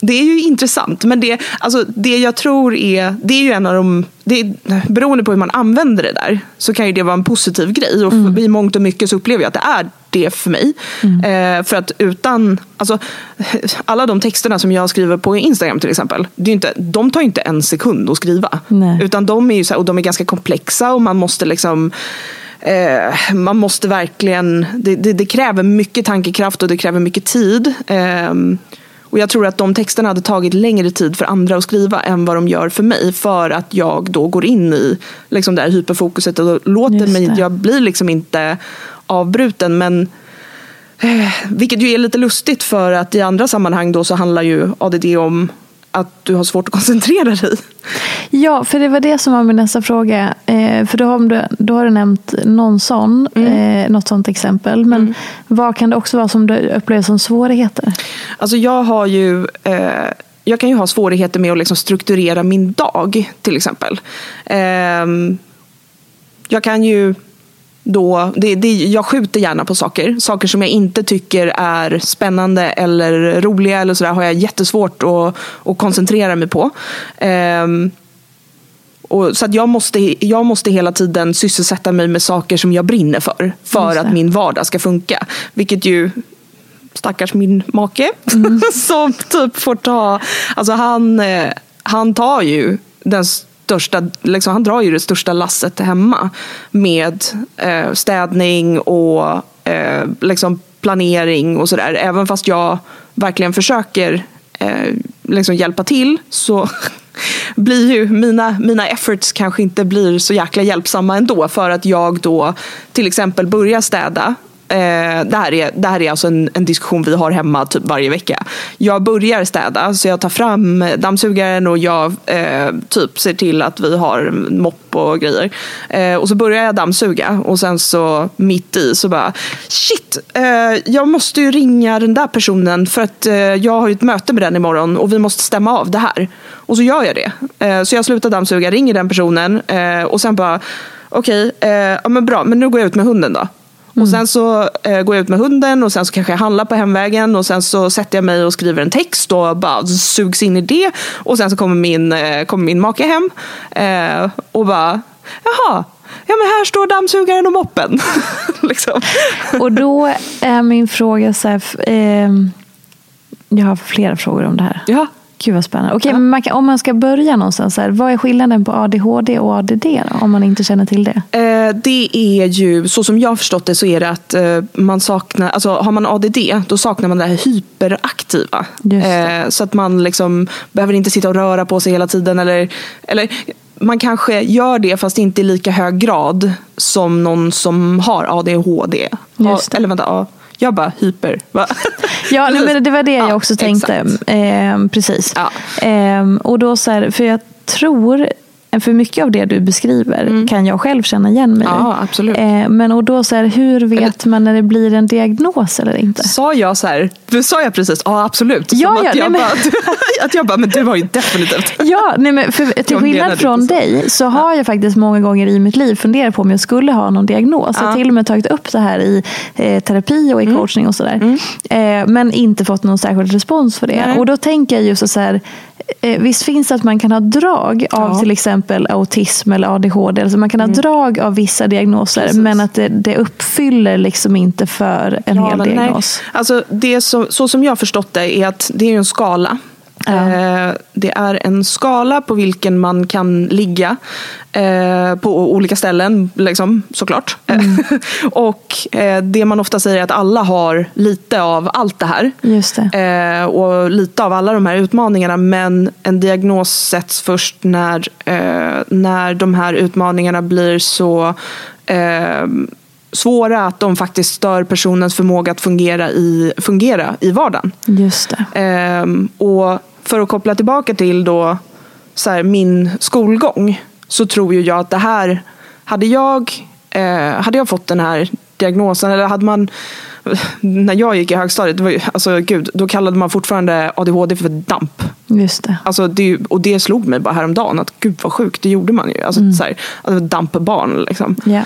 det är ju intressant. Men det, alltså, det jag tror är, det är ju en av de, det är, beroende på hur man använder det där, så kan ju det vara en positiv grej. Och Mm. i mångt och mycket så upplever jag att det är det för mig. Mm. Eh, för att utan, alltså, alla de texterna som jag skriver på Instagram till exempel, det är inte, de tar ju inte en sekund att skriva. Nej. Utan de är ju så här, och de är ganska komplexa och man måste liksom Eh, man måste verkligen, det, det, det kräver mycket tankekraft och det kräver mycket tid. Ehm, och jag tror att de texterna hade tagit längre tid för andra att skriva än vad de gör för mig. För att jag då går in i liksom det här hyperfokuset och låter mig, jag blir liksom inte avbruten. Men eh, vilket ju är lite lustigt för att i andra sammanhang då så handlar ju ADD om att du har svårt att koncentrera dig. Ja, för det var det som var min nästa fråga. Eh, för då har, du, då har du nämnt någon sån, Mm. eh, något sånt exempel. Men vad kan det också vara som du upplever som svårigheter? Alltså jag har ju eh, jag kan ju ha svårigheter med att liksom strukturera min dag till exempel. Ehm, jag kan ju då, det, det, jag skjuter gärna på saker. Saker som jag inte tycker är spännande eller roliga eller sådär har jag jättesvårt att, att koncentrera mig på. Ehm, och, så att jag, måste, jag måste hela tiden sysselsätta mig med saker som jag brinner för. För att min vardag ska funka. Vilket ju stackars min make som typ får ta, alltså han, eh, han tar ju den största, liksom, han drar ju det största lasset hemma med eh, städning och eh, liksom planering och sådär. Även fast jag verkligen försöker eh, liksom hjälpa till så blir ju mina, mina efforts kanske inte blir så jäkla hjälpsamma ändå för att jag då till exempel börjar städa Eh, det, här är, det här är alltså en, en diskussion vi har hemma typ varje vecka. Jag börjar städa, så jag tar fram dammsugaren och jag eh, typ ser till att vi har mopp och grejer. Eh, och så börjar jag dammsuga och sen så mitt i så bara shit, eh, jag måste ju ringa den där personen för att eh, jag har ju ett möte med den imorgon och vi måste stämma av det här. Och så gör jag det. Eh, så jag slutar dammsuga, ringer den personen eh, och sen bara okej, eh, ja, men bra, men nu går jag ut med hunden då. Och sen så eh, går jag ut med hunden och sen så kanske jag handlar på hemvägen och sen så sätter jag mig och skriver en text och bara sugs in i det. Och sen så kommer min, eh, kommer min make hem eh, och bara, jaha, ja men här står dammsugaren och moppen. liksom. Och då är min fråga så här, ehm, jag har flera frågor om det här. Ja. Gud vad spännande. Okej, men man kan, om man ska börja någonstans, här, vad är skillnaden på ADHD och ADD då, om man inte känner till det? Eh, det är ju, så som jag har förstått det så är det att eh, man saknar, alltså har man ADD då saknar man det här hyperaktiva. Det. Eh, så att man liksom behöver inte sitta och röra på sig hela tiden eller, eller man kanske gör det fast inte i lika hög grad som någon som har ADHD. Eller vänta, ja, jag bara hyper. Va? Ja, men det var det jag Ja, också tänkte. Ehm, precis. Ja. Ehm, och då så här, för jag tror, för mycket av det du beskriver kan jag själv känna igen mig i. Mm. Ja, absolut. Ehm, men och då så här, hur vet man när det blir en diagnos eller inte? Sa jag så här, du sa jag precis, ja absolut. Ja, Som ja, att, jag nej, men- bara, att jag bara, men du har ju definitivt. Ja, nej men för, till skillnad från dig så har jag faktiskt många gånger i mitt liv funderat på om jag skulle ha någon diagnos. Jag har Ja. till och med tagit upp det här i eh, terapi och i Mm. coachning och sådär. Eh, men inte fått någon särskild respons för det. Nej. Och då tänker jag just så här, eh, visst finns det att man kan ha drag av Ja. till exempel autism eller ADHD. Alltså man kan ha drag av vissa diagnoser Mm. Precis. men att det, det uppfyller liksom inte för en hel men nej. diagnos. Alltså det som, så som jag förstått det är att det är en skala. Ja. Eh, det är en skala på vilken man kan ligga eh, på olika ställen, liksom, såklart. Mm. och eh, det man ofta säger är att alla har lite av allt det här. Det. Och lite av alla de här utmaningarna. Men en diagnos sätts först när, när de här utmaningarna blir så svåra att de faktiskt stör personens förmåga att fungera i, fungera i vardagen. Just det. Ehm, och för att koppla tillbaka till då, så här, min skolgång så tror ju jag att det här, hade jag, eh, hade jag fått den här diagnosen, eller hade man när jag gick i högstadiet, det var ju, alltså, gud, då kallade man fortfarande ADHD för DAMP. Just det. Alltså, det, och det slog mig bara häromdagen, att gud vad sjukt, det gjorde man ju. Alltså, mm. så här, alltså, DAMP-barn. Liksom. Yeah.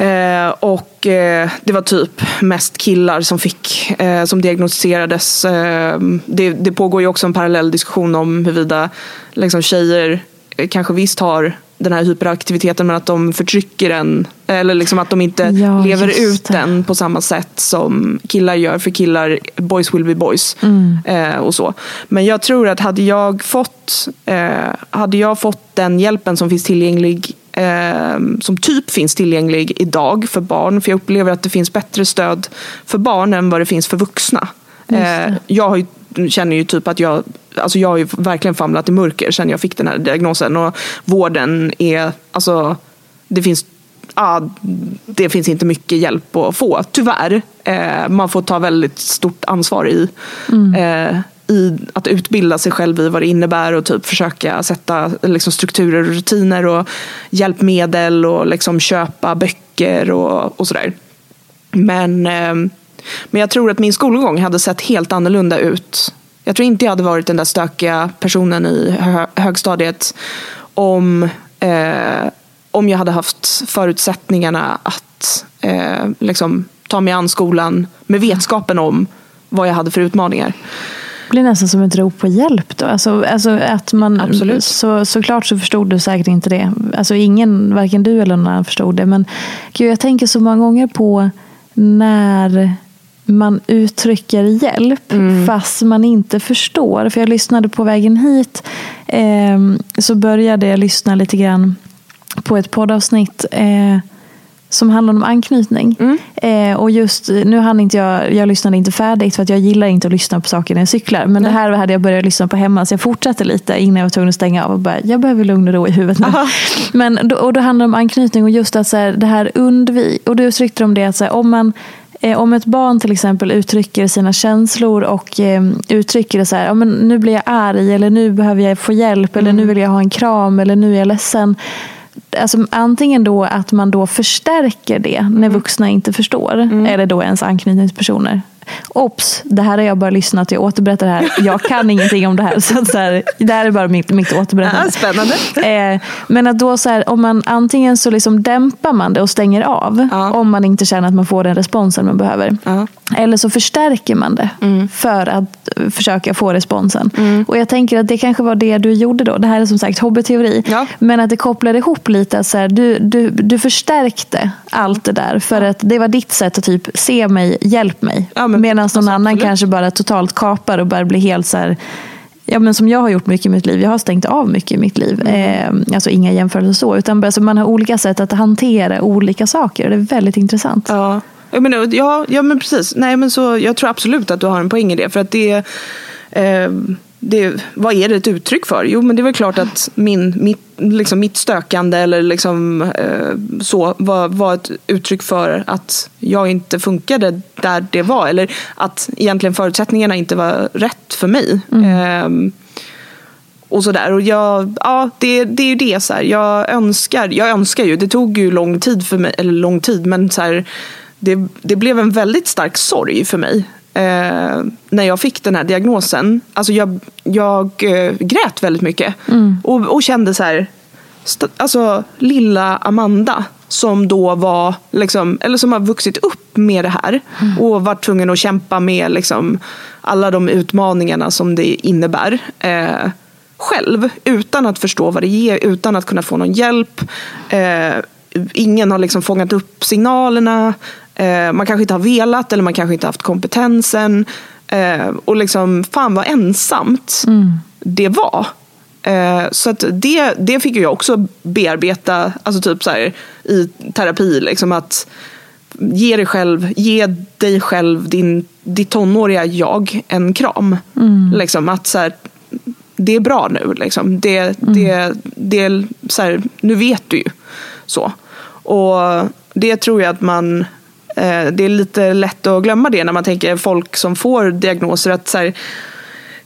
Eh, och eh, det var typ mest killar som fick, eh, som diagnostiserades. Eh, det, det, pågår ju också en parallell diskussion om huruvida liksom, tjejer kanske visst har den här hyperaktiviteten men att de förtrycker den. Eller liksom att de inte ja, lever ut det. den på samma sätt som killar gör. För killar, boys will be boys. Mm. Eh, och så. Men jag tror att hade jag fått, eh, hade jag fått den hjälpen som finns tillgänglig eh, som typ finns tillgänglig idag för barn. För jag upplever att det finns bättre stöd för barn än vad det finns för vuxna. Eh, jag har ju känner ju typ att jag, alltså jag har ju verkligen famlat i mörker sen jag fick den här diagnosen. Och vården är, alltså det finns ah, det finns inte mycket hjälp att få, tyvärr. Eh, man får ta väldigt stort ansvar i, mm. eh, i att utbilda sig själv i vad det innebär och typ försöka sätta liksom, strukturer och rutiner och hjälpmedel och liksom, köpa böcker och, och sådär. Men eh, men jag tror att min skolgång hade sett helt annorlunda ut. Jag tror inte jag hade varit den där stökiga personen i högstadiet om, eh, om jag hade haft förutsättningarna att eh, liksom, ta mig an skolan med vetskapen om vad jag hade för utmaningar. Det blir nästan som ett rop på hjälp då. Alltså, alltså att man, Absolut. Så, såklart så förstod du säkert inte det. Alltså ingen, varken du eller någon annan förstod det. Men gud, jag tänker så många gånger på när man uttrycker hjälp mm. fast man inte förstår. För jag lyssnade på vägen hit eh, så började jag lyssna lite grann på ett poddavsnitt eh, som handlar om anknytning. Mm. Eh, och just nu hann inte jag, jag lyssnade inte färdigt för att jag gillar inte att lyssna på saker när jag cyklar. Men Nej. det här hade jag börjat lyssna på hemma så jag fortsatte lite innan jag var tvungen att stänga av och bara, jag behöver lugn och ro i huvudet nu. Men då, och då handlar det om anknytning och just att så här, det här undvik, och du uttryckte om det att så här, om man om ett barn till exempel uttrycker sina känslor och eh, uttrycker det så här, ja, men nu blir jag arg eller nu behöver jag få hjälp eller nu mm. vill jag ha en kram eller nu är jag ledsen. Alltså, antingen då att man då förstärker det när mm. vuxna inte förstår mm. eller då ens anknytningspersoner. Ops, det här har jag bara lyssnat jag återberättar det här. Jag kan ingenting om det här. Så, så här, det här är bara mitt, mitt återberättande. Ja, spännande. Eh, men att då så här, om man antingen så liksom dämpar man det och stänger av. Ja. Om man inte känner att man får den responsen man behöver. Ja. Eller så förstärker man det mm. för att försöka få responsen. Mm. Och jag tänker att det kanske var det du gjorde då. Det här är som sagt hobbyteori. Ja. Men att det kopplade ihop lite. Så här, du, du, du förstärkte allt det där. För att det var ditt sätt att typ se mig, hjälp mig. Ja, Medan någon alltså, annan absolut. kanske bara totalt kapar och börjar bli helt så här, ja, men som jag har gjort mycket i mitt liv. Jag har stängt av mycket i mitt liv. Mm. Eh, alltså inga jämförelser så. Utan alltså, man har olika sätt att hantera olika saker. Det är väldigt intressant. Ja, jag menar, ja, ja men precis. Nej, men så, jag tror absolut att du har en poäng i det. För att det eh, det, vad är det ett uttryck för? Jo, men det är väl klart att min, mitt, liksom mitt stökande eller liksom, eh, så var, var ett uttryck för att jag inte funkade där det var. Eller att egentligen förutsättningarna inte var rätt för mig. Mm. Eh, och sådär. Och jag, ja, det, det är ju det. Så här. Jag, önskar, jag önskar ju, det tog ju lång tid för mig, eller lång tid, men så här, det, det blev en väldigt stark sorg för mig eh, när jag fick den här diagnosen. Alltså jag, jag eh, grät väldigt mycket. Mm. Och, och, kände så här, alltså lilla Amanda som då var, liksom, eller som har vuxit upp med det här mm. och varit tvungen att kämpa med liksom, alla de utmaningarna som det innebär. Eh, själv, utan att förstå vad det ger, utan att kunna få någon hjälp. Eh, ingen har liksom fångat upp signalerna. Eh, man kanske inte har velat eller man kanske inte haft kompetensen. Eh, och liksom, fan vad ensamt mm. det var. Eh, så att det, det fick jag också bearbeta alltså typ så här, i terapi. Liksom att ge dig själv, ge dig själv din, ditt tonåriga jag en kram. Mm. Liksom att så här, det är bra nu. Liksom. Det, mm. det, det, så här, nu vet du ju. Så. Och det tror jag att man det är lite lätt att glömma det när man tänker folk som får diagnoser. att så här,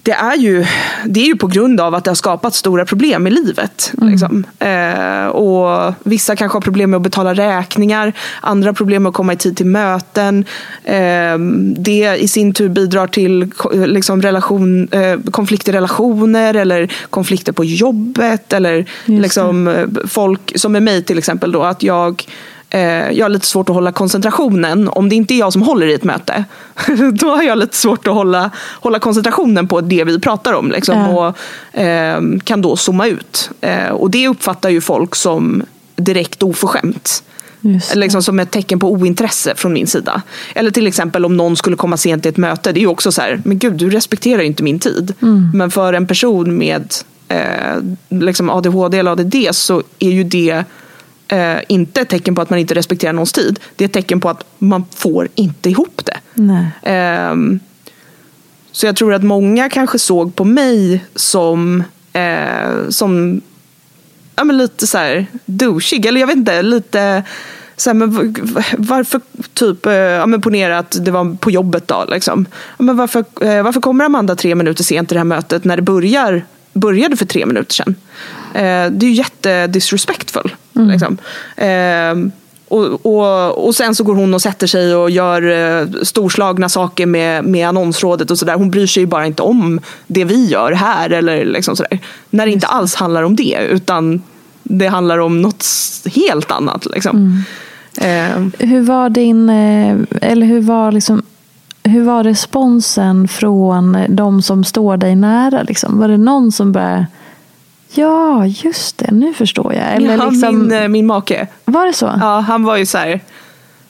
det är, ju, det är ju på grund av att det har skapat stora problem i livet. Mm. Liksom. Eh, och Vissa kanske har problem med att betala räkningar, andra problem med att komma i tid till möten. Eh, det i sin tur bidrar till liksom, relation, eh, konflikter i relationer eller konflikter på jobbet. Eller liksom, eh, folk som är mig till exempel. Då, att jag Eh, jag har lite svårt att hålla koncentrationen. Om det inte är jag som håller i ett möte, då har jag lite svårt att hålla, hålla koncentrationen på det vi pratar om. Liksom, ja. och eh, kan då zooma ut. Eh, och det uppfattar ju folk som direkt oförskämt. Liksom som ett tecken på ointresse från min sida. Eller till exempel om någon skulle komma sent till ett möte. Det är ju också så här, men gud du respekterar ju inte min tid. Mm. Men för en person med eh, liksom ADHD eller ADD så är ju det eh, inte ett tecken på att man inte respekterar någons tid. Det är ett tecken på att man får inte ihop det. Eh, så jag tror att många kanske såg på mig som, eh, som ja, men lite så här douchig. Eller jag vet inte, lite så här, men varför, typ, eh, ja, men ponera att det var på jobbet då. Liksom. Ja, men varför, eh, varför kommer Amanda tre minuter sent till det här mötet när det börjar, började för tre minuter sedan? Eh, det är ju jättedisrespectful. Mm. Liksom. Eh, och, och, och, sen så går hon och sätter sig och gör eh, storslagna saker med, med annonsrådet och sådär. Hon bryr sig ju bara inte om det vi gör här. Eller liksom sådär. När det inte alls handlar om det. Utan det handlar om något helt annat. Liksom. Mm. Eh. Hur var din, eh, eller hur var liksom hur var responsen från de som står dig nära? Liksom? Var det någon som började Ja, just det. Nu förstår jag. Eller ja, liksom... min, eh, min make. Var det så? Ja, han var ju så här.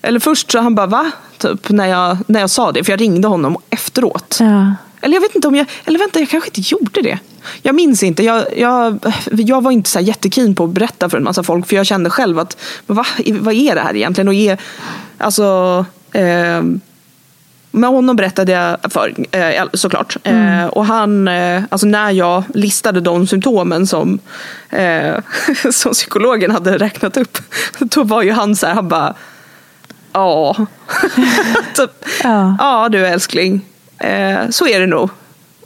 Eller först så han bara va? Typ när jag, när jag sa det. För jag ringde honom efteråt. Ja. Eller jag vet inte om jag, eller vänta jag kanske inte gjorde det. Jag minns inte. Jag, jag, jag var inte så här jättekeen på att berätta för en massa folk. För jag kände själv att va, vad är det här egentligen? Och ge, alltså, eh, med honom berättade jag för, eh, såklart. Mm. Eh, och han, eh, alltså när jag listade de symptomen som, som psykologen hade räknat upp. Då var ju han så här, han bara Ja. typ, ja. ja du älskling. så är det nog.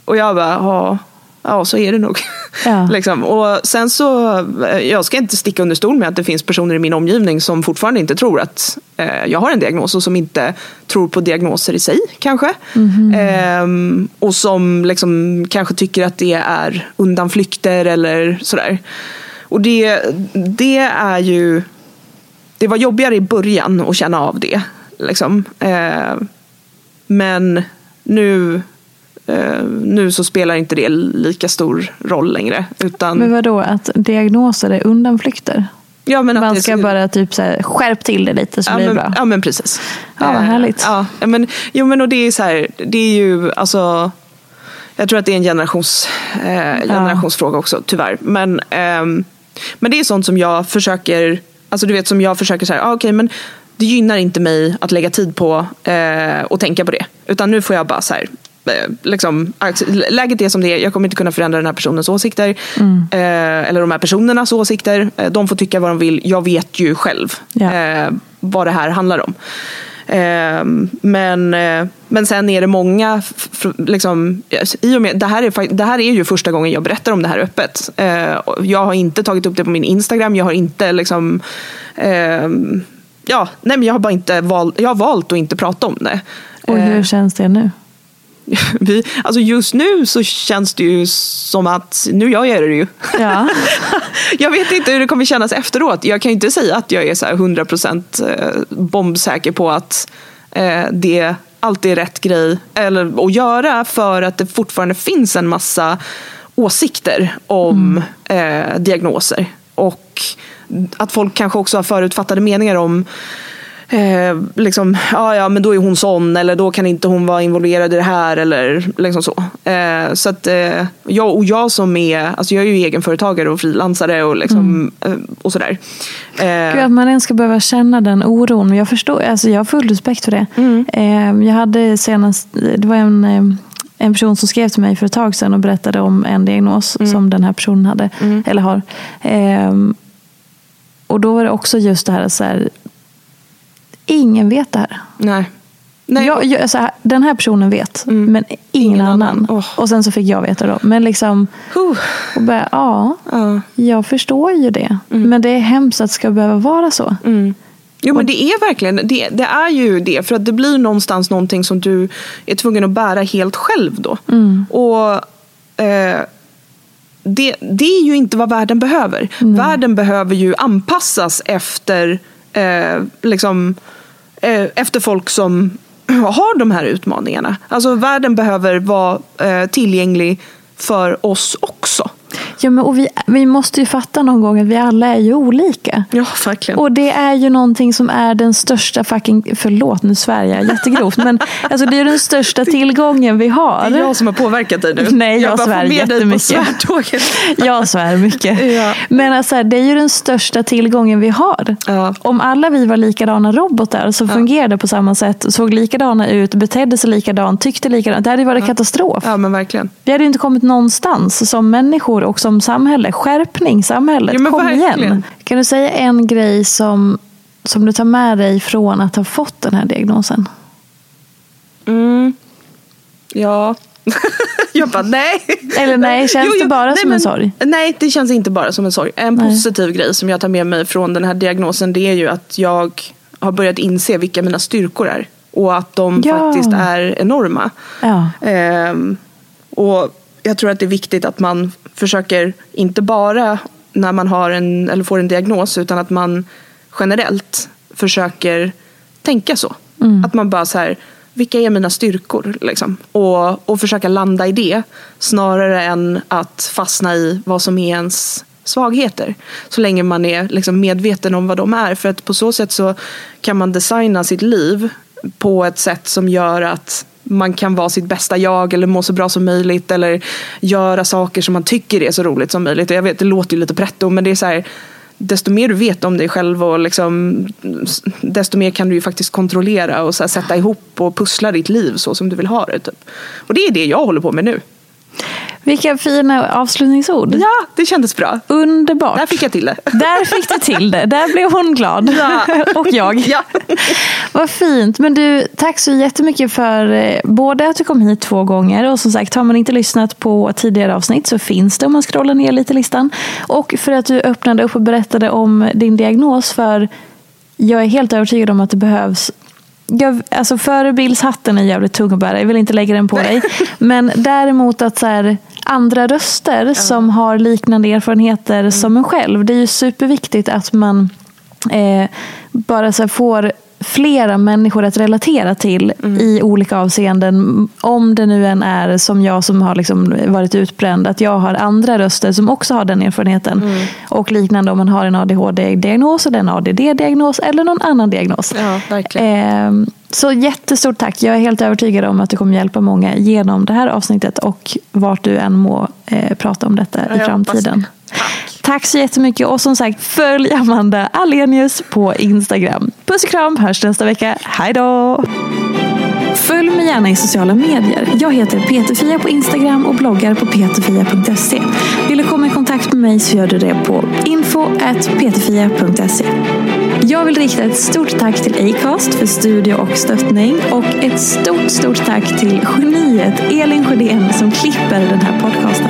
Och jag bara, ja ja, så är det nog. Ja. liksom. Och sen så, eh, jag ska inte sticka under stol med att det finns personer i min omgivning som fortfarande inte tror att eh, jag har en diagnos och som inte tror på diagnoser i sig kanske. Mm -hmm. eh, och som liksom, kanske tycker att det är undanflykter eller sådär. Och det, det är ju, det var jobbigare i början att känna av det. Liksom. Eh, men nu nu så spelar inte det lika stor roll längre. Utan... Men vadå, att diagnoser är undanflykter? Ja, men Man ska det... bara typ så här, skärp till det lite så ja, blir det bra. Ja men precis. Ja, vad eh, härligt. Ja, men, jo men och det är så här, det är ju alltså jag tror att det är en generations, eh, generationsfråga ja. också tyvärr. Men, eh, men det är sånt som jag försöker, alltså du vet som jag försöker säga, ah, okay, men det gynnar inte mig att lägga tid på eh, och tänka på det. Utan nu får jag bara så här, Eh, liksom, läget är som det är, jag kommer inte kunna förändra den här personens åsikter. Mm. Eh, eller de här personernas åsikter. Eh, de får tycka vad de vill. Jag vet ju själv yeah. eh, vad det här handlar om. Eh, men, eh, men sen är det många, liksom, i och med, det, här är, det här är ju första gången jag berättar om det här öppet. jag har inte tagit upp det på min Instagram, jag har inte liksom ja, nej men jag har bara inte valt, jag har valt att inte prata om det. Och hur känns det nu? vi, alltså just nu så känns det ju som att nu gör jag det ju. Ja. jag vet inte hur det kommer kännas efteråt. Jag kan ju inte säga att jag är så här 100% eh, bombsäker på att eh, det alltid är rätt grej eller, att göra för att det fortfarande finns en massa åsikter om mm. eh, diagnoser. Och att folk kanske också har förutfattade meningar om eh, liksom, ja, ja, men då är hon sån eller då kan inte hon vara involverad i det här eller liksom så. Eh, så att eh, jag och jag som är, alltså jag är ju egenföretagare och frilansare och, liksom, mm. Eh, och sådär. Eh, Gud, att man ens ska behöva känna den oron. Jag förstår, alltså jag har full respekt för det. Mm. Eh, jag hade senast, det var en en person som skrev till mig för ett tag sedan och berättade om en diagnos mm. som den här personen hade, mm. eller har. Eh, och då var det också just det här, så här, Ingen vet det här. Nej. Nej, jag, jag, alltså, den här personen vet, men ingen, Ingen annan. annan. Åh. Och sen så fick jag veta då. Men liksom, Huh. och bara, ja, Ja. jag förstår ju det. Men det är hemskt att det ska behöva vara så. Jo men det är verkligen det, det är ju det. För att det blir någonstans någonting som du är tvungen att bära helt själv då. Och eh, det, det är ju inte vad världen behöver. Världen behöver ju anpassas efter, eh, liksom, Eh, efter folk som har de här utmaningarna. Alltså världen behöver vara eh, tillgänglig för oss också. Ja, men, och vi, vi måste ju fatta någon gång att vi alla är ju olika. Ja, verkligen. Och det är ju någonting som är den största fucking, förlåt nu svär jag jättegrovt, men alltså det är den största tillgången vi har. Det är jag som har påverkat dig nu. Nej, jag bara svär jättemycket. Jag svär mycket. Ja. Men alltså, det är ju den största tillgången vi har. Ja. Om alla vi var likadana robotar som fungerade på samma sätt, såg likadana ut, betedde sig likadant, tyckte likadant. Det hade ju varit katastrof. Ja men verkligen. Vi hade ju inte kommit någonstans som människor och som samhälle. Skärpning samhället, Ja, men kom verkligen. igen. Kan du säga en grej som, som du tar med dig från att ha fått den här diagnosen? Mm. Ja. jag bara nej. Eller nej, känns det bara som en sorg? Nej, det känns inte bara som en sorg. En Nej. positiv grej som jag tar med mig från den här diagnosen det är ju att jag har börjat inse vilka mina styrkor är. Och att de Ja. faktiskt är enorma. Ja. Ehm, och jag tror att det är viktigt att man försöker, inte bara när man har en, eller får en diagnos, utan att man generellt försöker tänka så. Att man bara så här, vilka är mina styrkor? Liksom? Och, och försöka landa i det snarare än att fastna i vad som är ens svagheter. Så länge man är liksom medveten om vad de är. För att på så sätt så kan man designa sitt liv på ett sätt som gör att man kan vara sitt bästa jag eller må så bra som möjligt eller göra saker som man tycker är så roligt som möjligt. Och jag vet, det låter ju lite pretto men det är så här desto mer du vet om dig själv och liksom, desto mer kan du ju faktiskt kontrollera och så här sätta ihop och pussla ditt liv så som du vill ha det. Typ. Och det är det jag håller på med nu. Vilka fina avslutningsord. Ja, det kändes bra. Underbart. Där fick jag till det. Där fick du till det. Där blev hon glad. Ja. Och jag. Ja. Vad fint. Men du, tack så jättemycket för eh, både att du kom hit två gånger och som sagt, har man inte lyssnat på tidigare avsnitt så finns det om man scrollar ner lite i listan. Och för att du öppnade upp och berättade om din diagnos för jag är helt övertygad om att det behövs jag, alltså förebildshatten är jävligt tung att bära, jag vill inte lägga den på dig. Men däremot att så här, andra röster som har liknande erfarenheter som en själv. Det är ju superviktigt att man eh, bara så får flera människor att relatera till i olika avseenden. Om det nu än är som jag som har liksom varit utbränd, att jag har andra röster som också har den erfarenheten. Och liknande om man har en ADHD-diagnos eller en ADD-diagnos eller någon annan diagnos. Ja. Ehm, Så jättestort tack. Jag är helt övertygad om att du kommer hjälpa många genom det här avsnittet och vart du än må eh, prata om detta jag i framtiden. Det. Tack så jättemycket och som sagt följ Amanda Alenius på Instagram. Puss och kram, hörs nästa vecka. Hej då! Följ mig gärna i sociala medier. Jag heter Peterfia på Instagram och bloggar på peterfia.se. Vill du komma i kontakt med mig så gör du det på info.peterfia.se. Jag vill rikta ett stort tack till Acast för studio och stöttning och ett stort, stort tack till geniet Elin Sjödén som klipper den här podcasten.